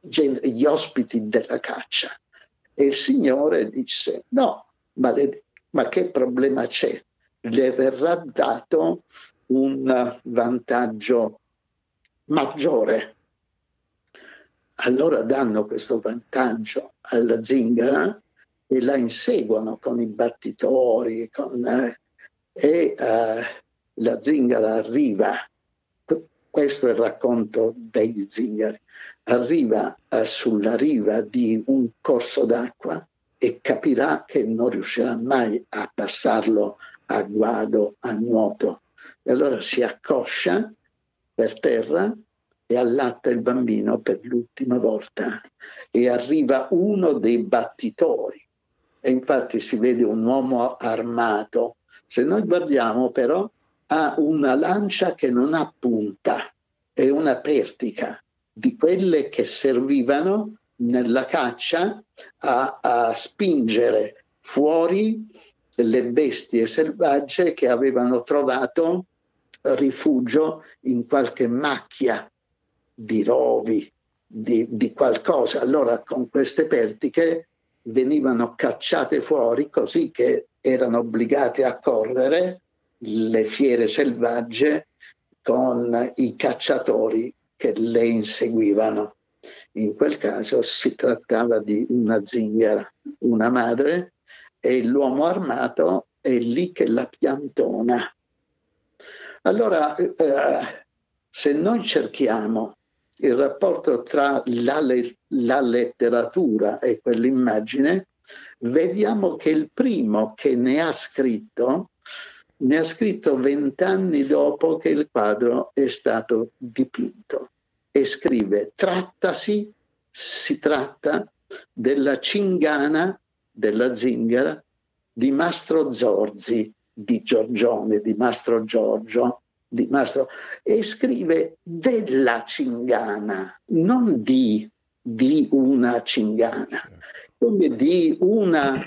genere, gli ospiti della caccia. E il Signore disse no, ma, le, ma che problema c'è? Le verrà dato un vantaggio maggiore. Allora danno questo vantaggio alla zingara e la inseguono con i battitori con, eh, e eh, la zingara arriva, questo è il racconto degli zingari, arriva eh, sulla riva di un corso d'acqua e capirà che non riuscirà mai a passarlo a guado, a nuoto. E allora si accoscia per terra e allatta il bambino per l'ultima volta. E arriva uno dei battitori e infatti si vede un uomo armato. Se noi guardiamo però ha una lancia che non ha punta, è una pertica di quelle che servivano nella caccia a, a spingere fuori le bestie selvagge che avevano trovato rifugio in qualche macchia di rovi, di, di qualcosa. Allora con queste pertiche venivano cacciate fuori così che erano obbligate a correre le fiere selvagge con i cacciatori che le inseguivano. In quel caso si trattava di una zingara, una madre, e l'uomo armato è lì che la piantona. Allora, eh, se noi cerchiamo il rapporto tra la, la letteratura e quell'immagine, vediamo che il primo che ne ha scritto ne ha scritto vent'anni dopo che il quadro è stato dipinto e scrive trattasi, si tratta della cingana della zingara di Mastro Zorzi, di Giorgione, di Mastro Giorgio, di Mastro, e scrive della cingana, non di, di una cingana, come di una,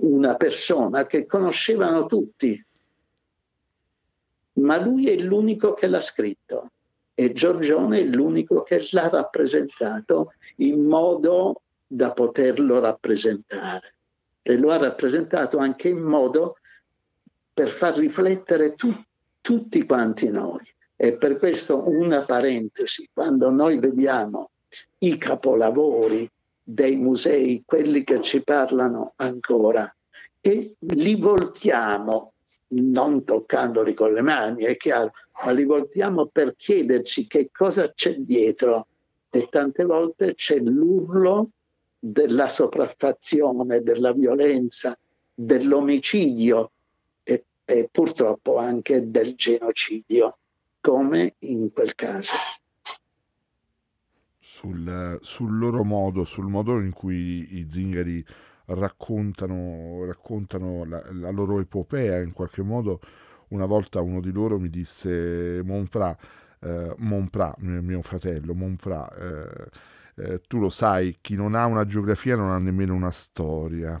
una persona che conoscevano tutti. Ma lui è l'unico che l'ha scritto e Giorgione è l'unico che l'ha rappresentato in modo da poterlo rappresentare. E lo ha rappresentato anche in modo per far riflettere tutti tutti quanti noi. E per questo una parentesi, quando noi vediamo i capolavori dei musei, quelli che ci parlano ancora, e li voltiamo, non toccandoli con le mani, è chiaro, ma li voltiamo per chiederci che cosa c'è dietro. E tante volte c'è l'urlo della sopraffazione, della violenza, dell'omicidio e purtroppo anche del genocidio, come in quel caso. Sul, sul loro modo, sul modo in cui i zingari raccontano, raccontano la, la, loro epopea, in qualche modo una volta uno di loro mi disse Monfra, eh, Monfra mio fratello, Monfra, eh, eh, tu lo sai, chi non ha una geografia non ha nemmeno una storia.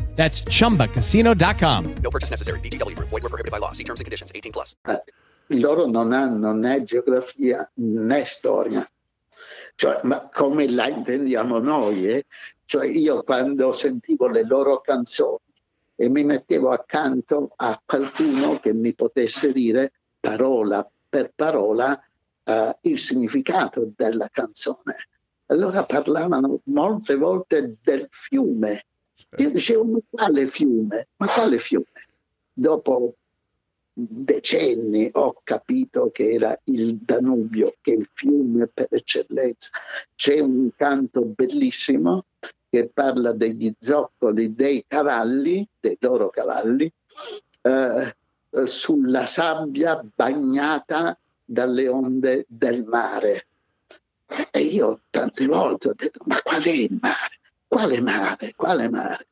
That's chumbacasino.com. No purchase necessary. BGW. Void were prohibited by law. See terms and conditions. 18 plus. loro non hanno né geografia né storia, cioè, ma come la intendiamo noi. eh? Cioè io quando sentivo le loro canzoni e mi mettevo accanto a qualcuno che mi potesse dire parola per parola eh, il significato della canzone. Allora parlavano molte volte del fiume. Io dicevo, ma quale fiume? Ma quale fiume? Dopo decenni ho capito che era il Danubio, che è il fiume per eccellenza. C'è un canto bellissimo che parla degli zoccoli dei cavalli, dei loro cavalli, eh, sulla sabbia bagnata dalle onde del mare. E io tante volte ho detto, ma qual è il mare? Quale mare? Quale mare?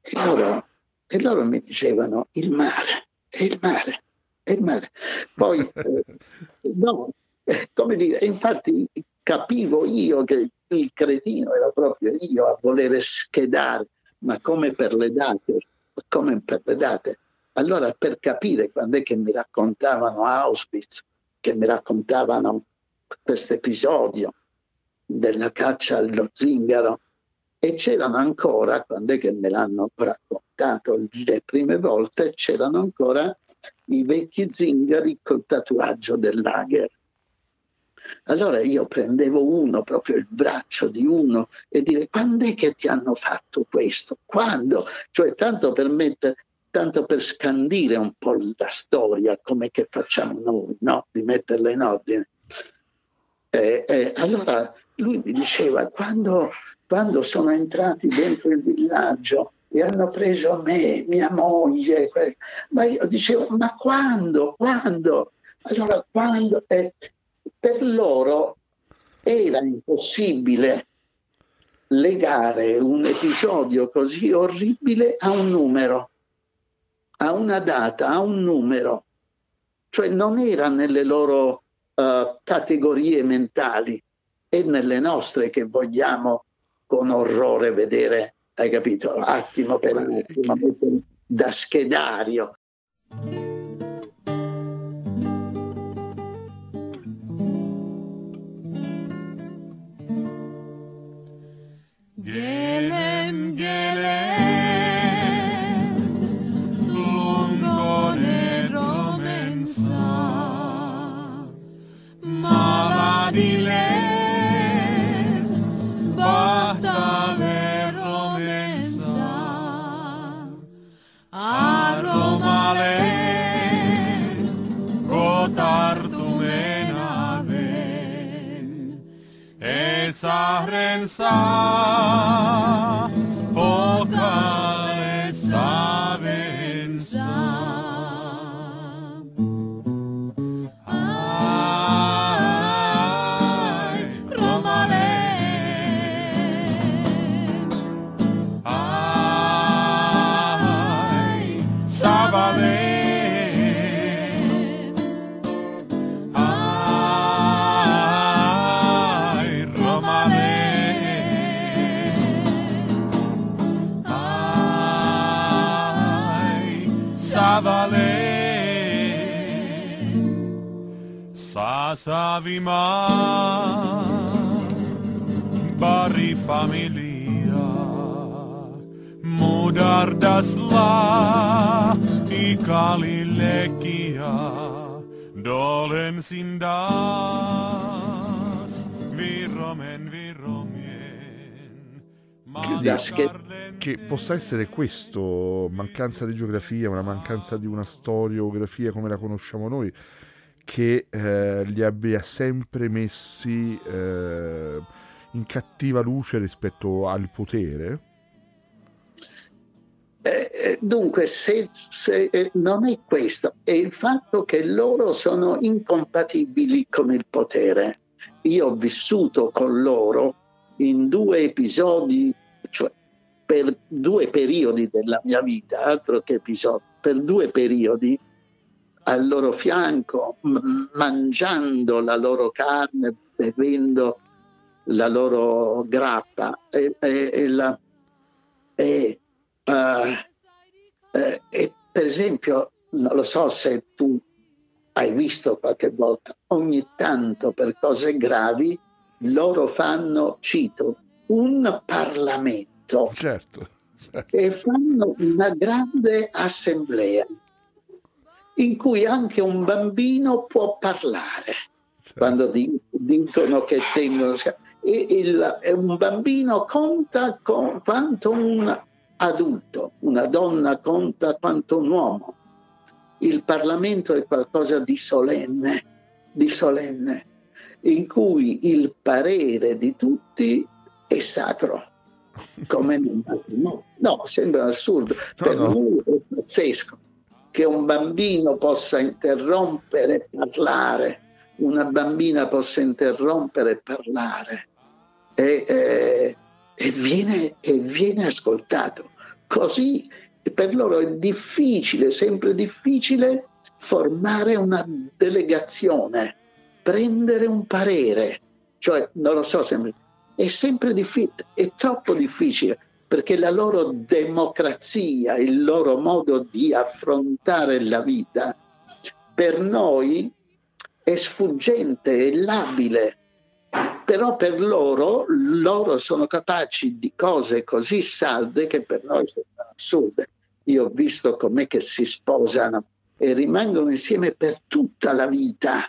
E loro, e loro mi dicevano, il mare, è il mare, è il mare. Poi, eh, no, eh, come dire, infatti capivo io che il cretino era proprio io a volere schedare, ma come per le date, come per le date. Allora per capire quando è che mi raccontavano Auschwitz, che mi raccontavano questo episodio della caccia allo zingaro, e c'erano ancora, quando è che me l'hanno raccontato le prime volte, c'erano ancora i vecchi zingari col tatuaggio del lager. Allora io prendevo uno, proprio il braccio di uno, e dire quando è che ti hanno fatto questo? Quando? Cioè tanto per, mettere, tanto per scandire un po' la storia, come che facciamo noi, no? Di metterla in ordine. Eh, eh, allora lui mi diceva quando, quando sono entrati dentro il villaggio e hanno preso me, mia moglie, ma io dicevo ma quando? Quando? Allora quando? Eh, per loro era impossibile legare un episodio così orribile a un numero, a una data, a un numero. Cioè non era nelle loro uh, categorie mentali, è nelle nostre che vogliamo con orrore vedere, hai capito, attimo per attimo, da schedario. inside. Sa savima bari familia mudar dasla ikali lekia dolen sindas viromen viromien Credi che possa essere questo, mancanza di geografia, una mancanza di una storiografia come la conosciamo noi, che eh, li abbia sempre messi eh, in cattiva luce rispetto al potere? Eh, eh, dunque, se, se, eh, non è questo, è il fatto che loro sono incompatibili con il potere. Io ho vissuto con loro in due episodi, cioè per due periodi della mia vita, altro che episodi, per due periodi al loro fianco, m- mangiando la loro carne, bevendo la loro grappa e, e, e, la, e uh, per esempio, non lo so se tu hai visto qualche volta, ogni tanto per cose gravi loro fanno, cito, un Parlamento certo, certo. e fanno una grande assemblea in cui anche un bambino può parlare certo. quando dicono che tengono e il, un bambino conta con, quanto un adulto, una donna conta quanto un uomo. Il Parlamento è qualcosa di solenne, di solenne, in cui il parere di tutti è sacro. Come no, no, sembra assurdo, no, per no. lui è pazzesco che un bambino possa interrompere parlare, una bambina possa interrompere parlare e, eh, e, viene, e viene ascoltato. Così per loro è difficile, sempre difficile, formare una delegazione, prendere un parere. Cioè, non lo so, sempre, è sempre difficile, è troppo difficile, perché la loro democrazia, il loro modo di affrontare la vita, per noi è sfuggente, è labile però per loro, loro sono capaci di cose così salde che per noi sembrano assurde. Io ho visto com'è che si sposano e rimangono insieme per tutta la vita.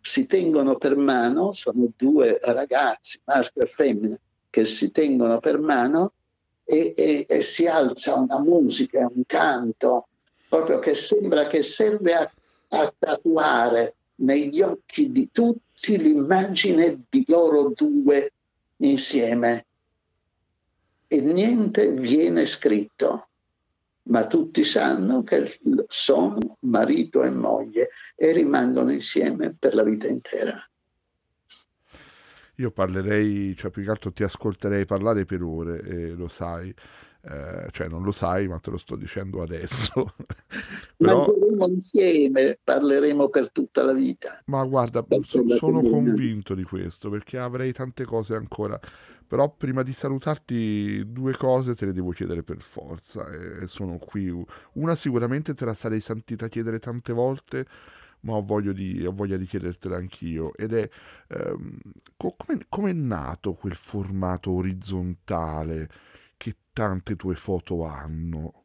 Si tengono per mano, sono due ragazzi, maschio e femmina, che si tengono per mano e, e, e si alza una musica, un canto, proprio che sembra che serve a, a tatuare negli occhi di tutti l'immagine di loro due insieme e niente viene scritto, ma tutti sanno che sono marito e moglie e rimangono insieme per la vita intera. Io parlerei, cioè più che altro ti ascolterei parlare per ore, e lo sai eh, cioè non lo sai ma te lo sto dicendo adesso. Però... Mangeremo insieme, parleremo per tutta la vita. Ma guarda, so, sono convinto di questo perché avrei tante cose ancora. Però prima di salutarti due cose te le devo chiedere per forza e sono qui. Una sicuramente te la sarei sentita chiedere tante volte, ma ho voglia di, ho voglia di chiedertela anch'io. Ed è ehm, come è nato quel formato orizzontale? che tante tue foto hanno?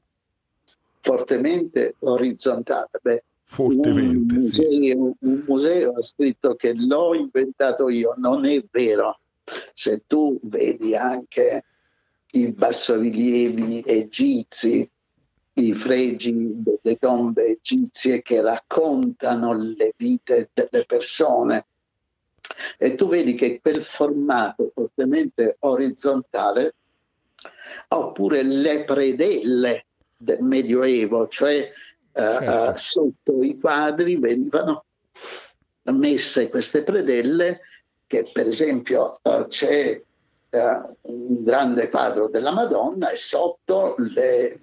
Fortemente orizzontale. Beh, Fortemente, un, museo, sì. un museo ha scritto che l'ho inventato io, non è vero. Se tu vedi anche i bassorilievi egizi, i fregi delle tombe egizie che raccontano le vite delle persone, e tu vedi che quel formato fortemente orizzontale oppure le predelle del Medioevo, cioè certo. uh, sotto i quadri venivano messe queste predelle che per esempio uh, c'è un grande quadro della Madonna e sotto le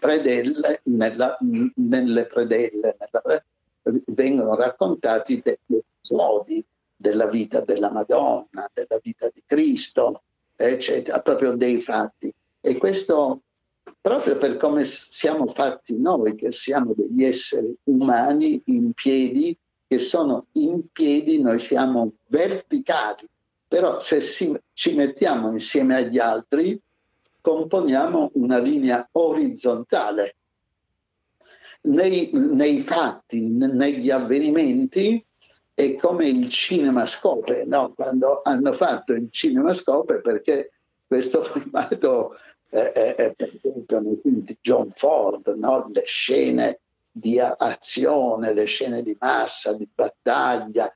predelle, nella, nelle predelle nella, vengono raccontati degli episodi della vita della Madonna, della vita di Cristo, eccetera, proprio dei fatti. E questo proprio per come siamo fatti noi, che siamo degli esseri umani in piedi, che sono in piedi, noi siamo verticali, però se si, ci mettiamo insieme agli altri, componiamo una linea orizzontale. Nei, nei fatti, negli avvenimenti, è come il cinemascope, no? quando hanno fatto il cinemascope perché questo formato eh, eh, per esempio nei film di John Ford, no? le scene di azione, le scene di massa, di battaglia,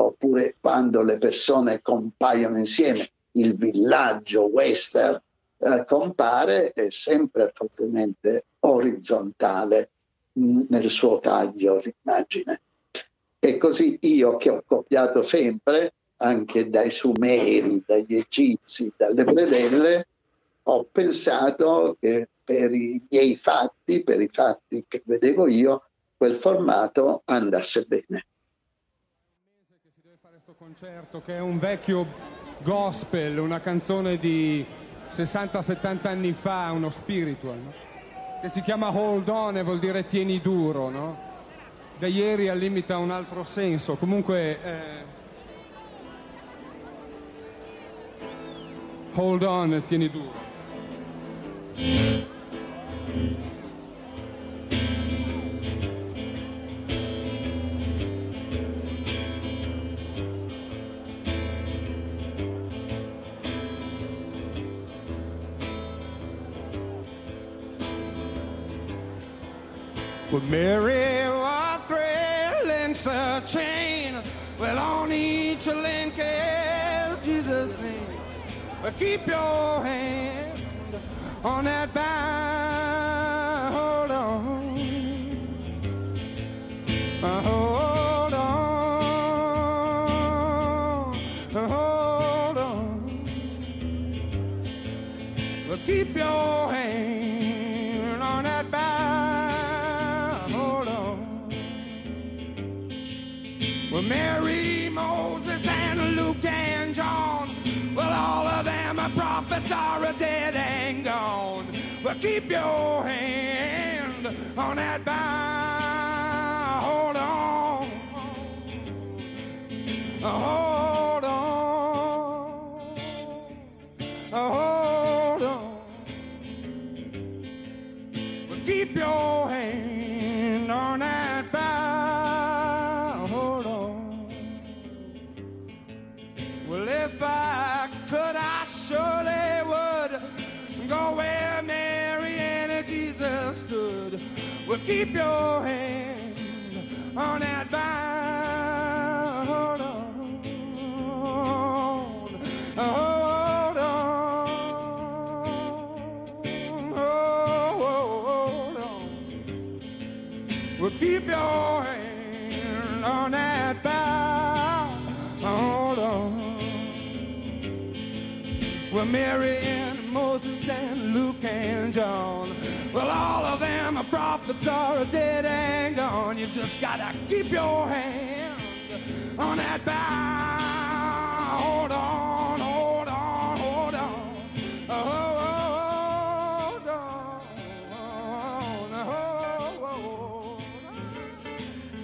oppure quando le persone compaiono insieme, il villaggio western, eh, compare è sempre fortemente orizzontale mh, nel suo taglio l'immagine. E così io che ho copiato sempre, anche dai Sumeri, dagli Egizi, dalle predelle, ho pensato che per i miei fatti, per i fatti che vedevo io, quel formato andasse bene. Concerto che è un vecchio gospel, una canzone di 60-70 anni fa, uno spiritual, no? che si chiama Hold On e vuol dire tieni duro, no? Da ieri al limite ha un altro senso, comunque eh, Hold On, tieni duro. Mary was thrilling a chain. Well, on each link is Jesus' name. Keep your hand on that bound. Are are dead and gone. Well, keep your hand on that bound. Keep your hand on that bow. Hold on. Hold on. Hold on. Well, keep your hand on that bow. Hold on. Well, Mary and Moses and Luke and John. Well, all of them prophets are dead and gone. You just gotta keep your hand on that bow. Hold on, hold on, hold on. Hold on, hold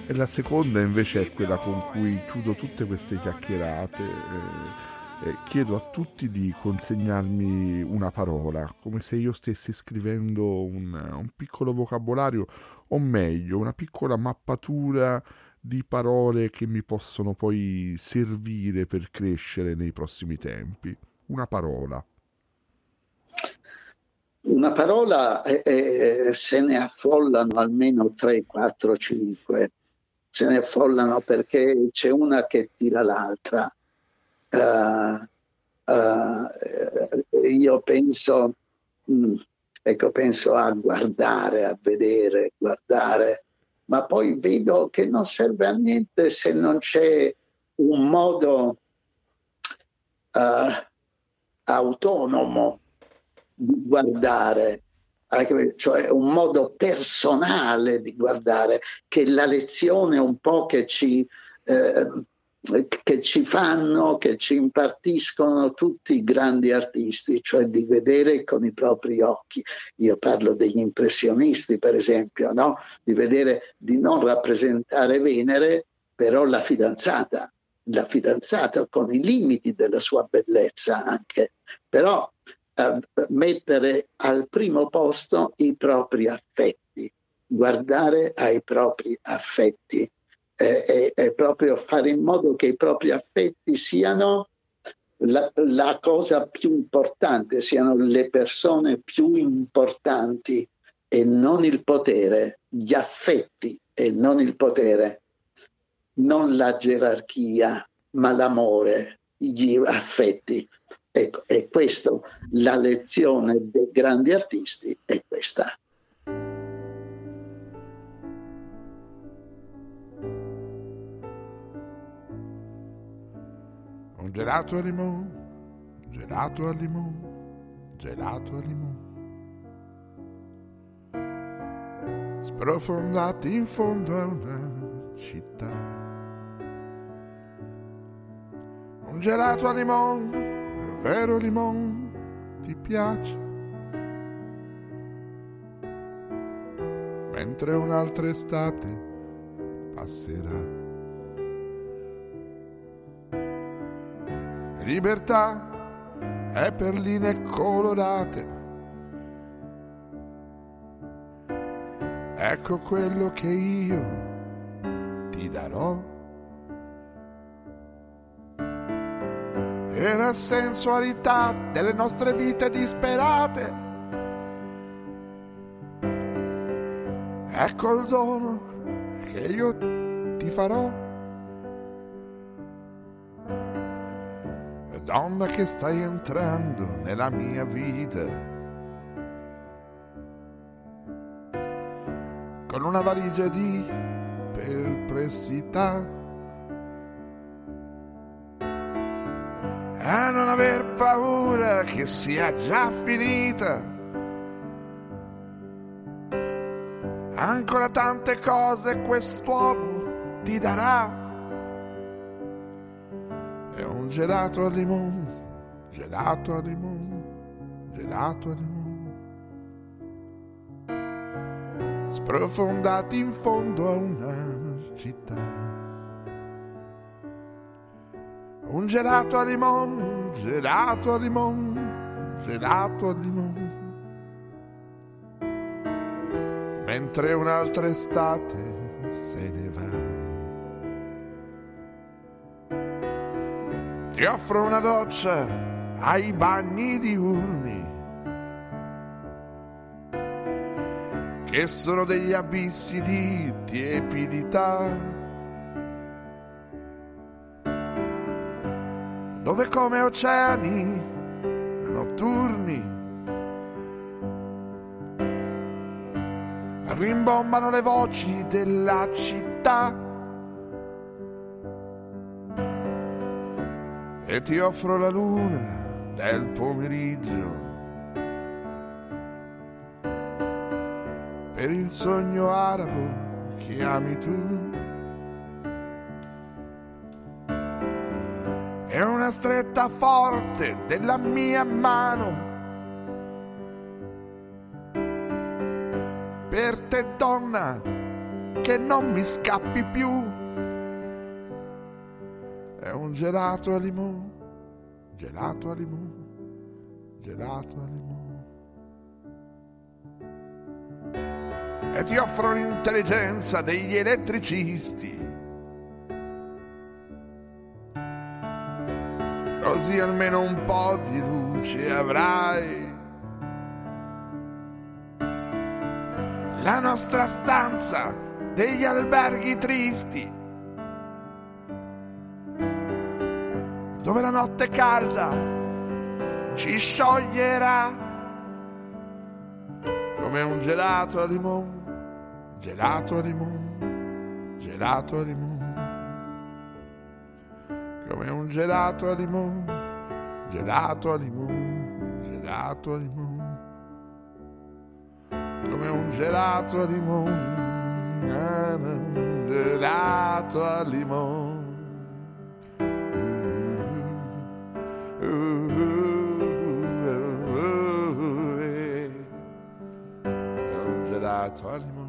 E la seconda invece è quella con cui chiudo tutte queste chiacchierate. eh, eh, chiedo a tutti di consegnarmi una parola, come se io stessi scrivendo un, un piccolo vocabolario, o meglio, una piccola mappatura di parole che mi possono poi servire per crescere nei prossimi tempi. Una parola. Una parola eh, eh, se ne affollano almeno 3, 4, 5, se ne affollano perché c'è una che tira l'altra. Uh, uh, io penso, mh, ecco, penso a guardare, a vedere, guardare, ma poi vedo che non serve a niente se non c'è un modo uh, autonomo di guardare, cioè un modo personale di guardare, che la lezione un po' che ci, eh, che ci fanno, che ci impartiscono tutti i grandi artisti, cioè di vedere con i propri occhi. Io parlo degli impressionisti, per esempio, no? di vedere, di non rappresentare Venere, però la fidanzata, la fidanzata con i limiti della sua bellezza anche, però eh, mettere al primo posto i propri affetti, guardare ai propri affetti e, e proprio fare in modo che i propri affetti siano la, la, cosa più importante, siano le persone più importanti e non il potere, gli affetti e non il potere, non la gerarchia, ma l'amore, gli affetti. Ecco, è questo la lezione dei grandi artisti, è questa. Gelato al limone, gelato al limone, gelato al limone. Sprofondati in fondo a una città. Un gelato al limone, vero limone, ti piace? Mentre un'altra estate passerà. Libertà e perline colorate. Ecco quello che io ti darò. E la sensualità delle nostre vite disperate. Ecco il dono che io ti farò. Donna che stai entrando nella mia vita. Con una valigia di perplessità. A non aver paura che sia già finita. Ancora tante cose quest'uomo ti darà è un gelato al limone, gelato al limone, gelato al limone. Sprofondati in fondo a una città. Un gelato al limone, gelato al limone, gelato al limone. Mentre un'altra estate Ti offro una doccia ai bagni diurni, che sono degli abissi di tiepidità, dove come oceani notturni rimbombano le voci della città. E ti offro la luna del pomeriggio per il sogno arabo che ami tu. E una stretta forte della mia mano per te donna che non mi scappi più è un gelato al limone, gelato al limone, gelato al limone. E ti offro l'intelligenza degli elettricisti. Così almeno un po' di luce avrai. La nostra stanza degli alberghi tristi dove la notte calda ci scioglierà. Come un gelato a limone, gelato a limone, gelato a limone, come un gelato a limone, gelato a limone, gelato a limone, come un gelato a limone, gelato a limone. Gelato al limone.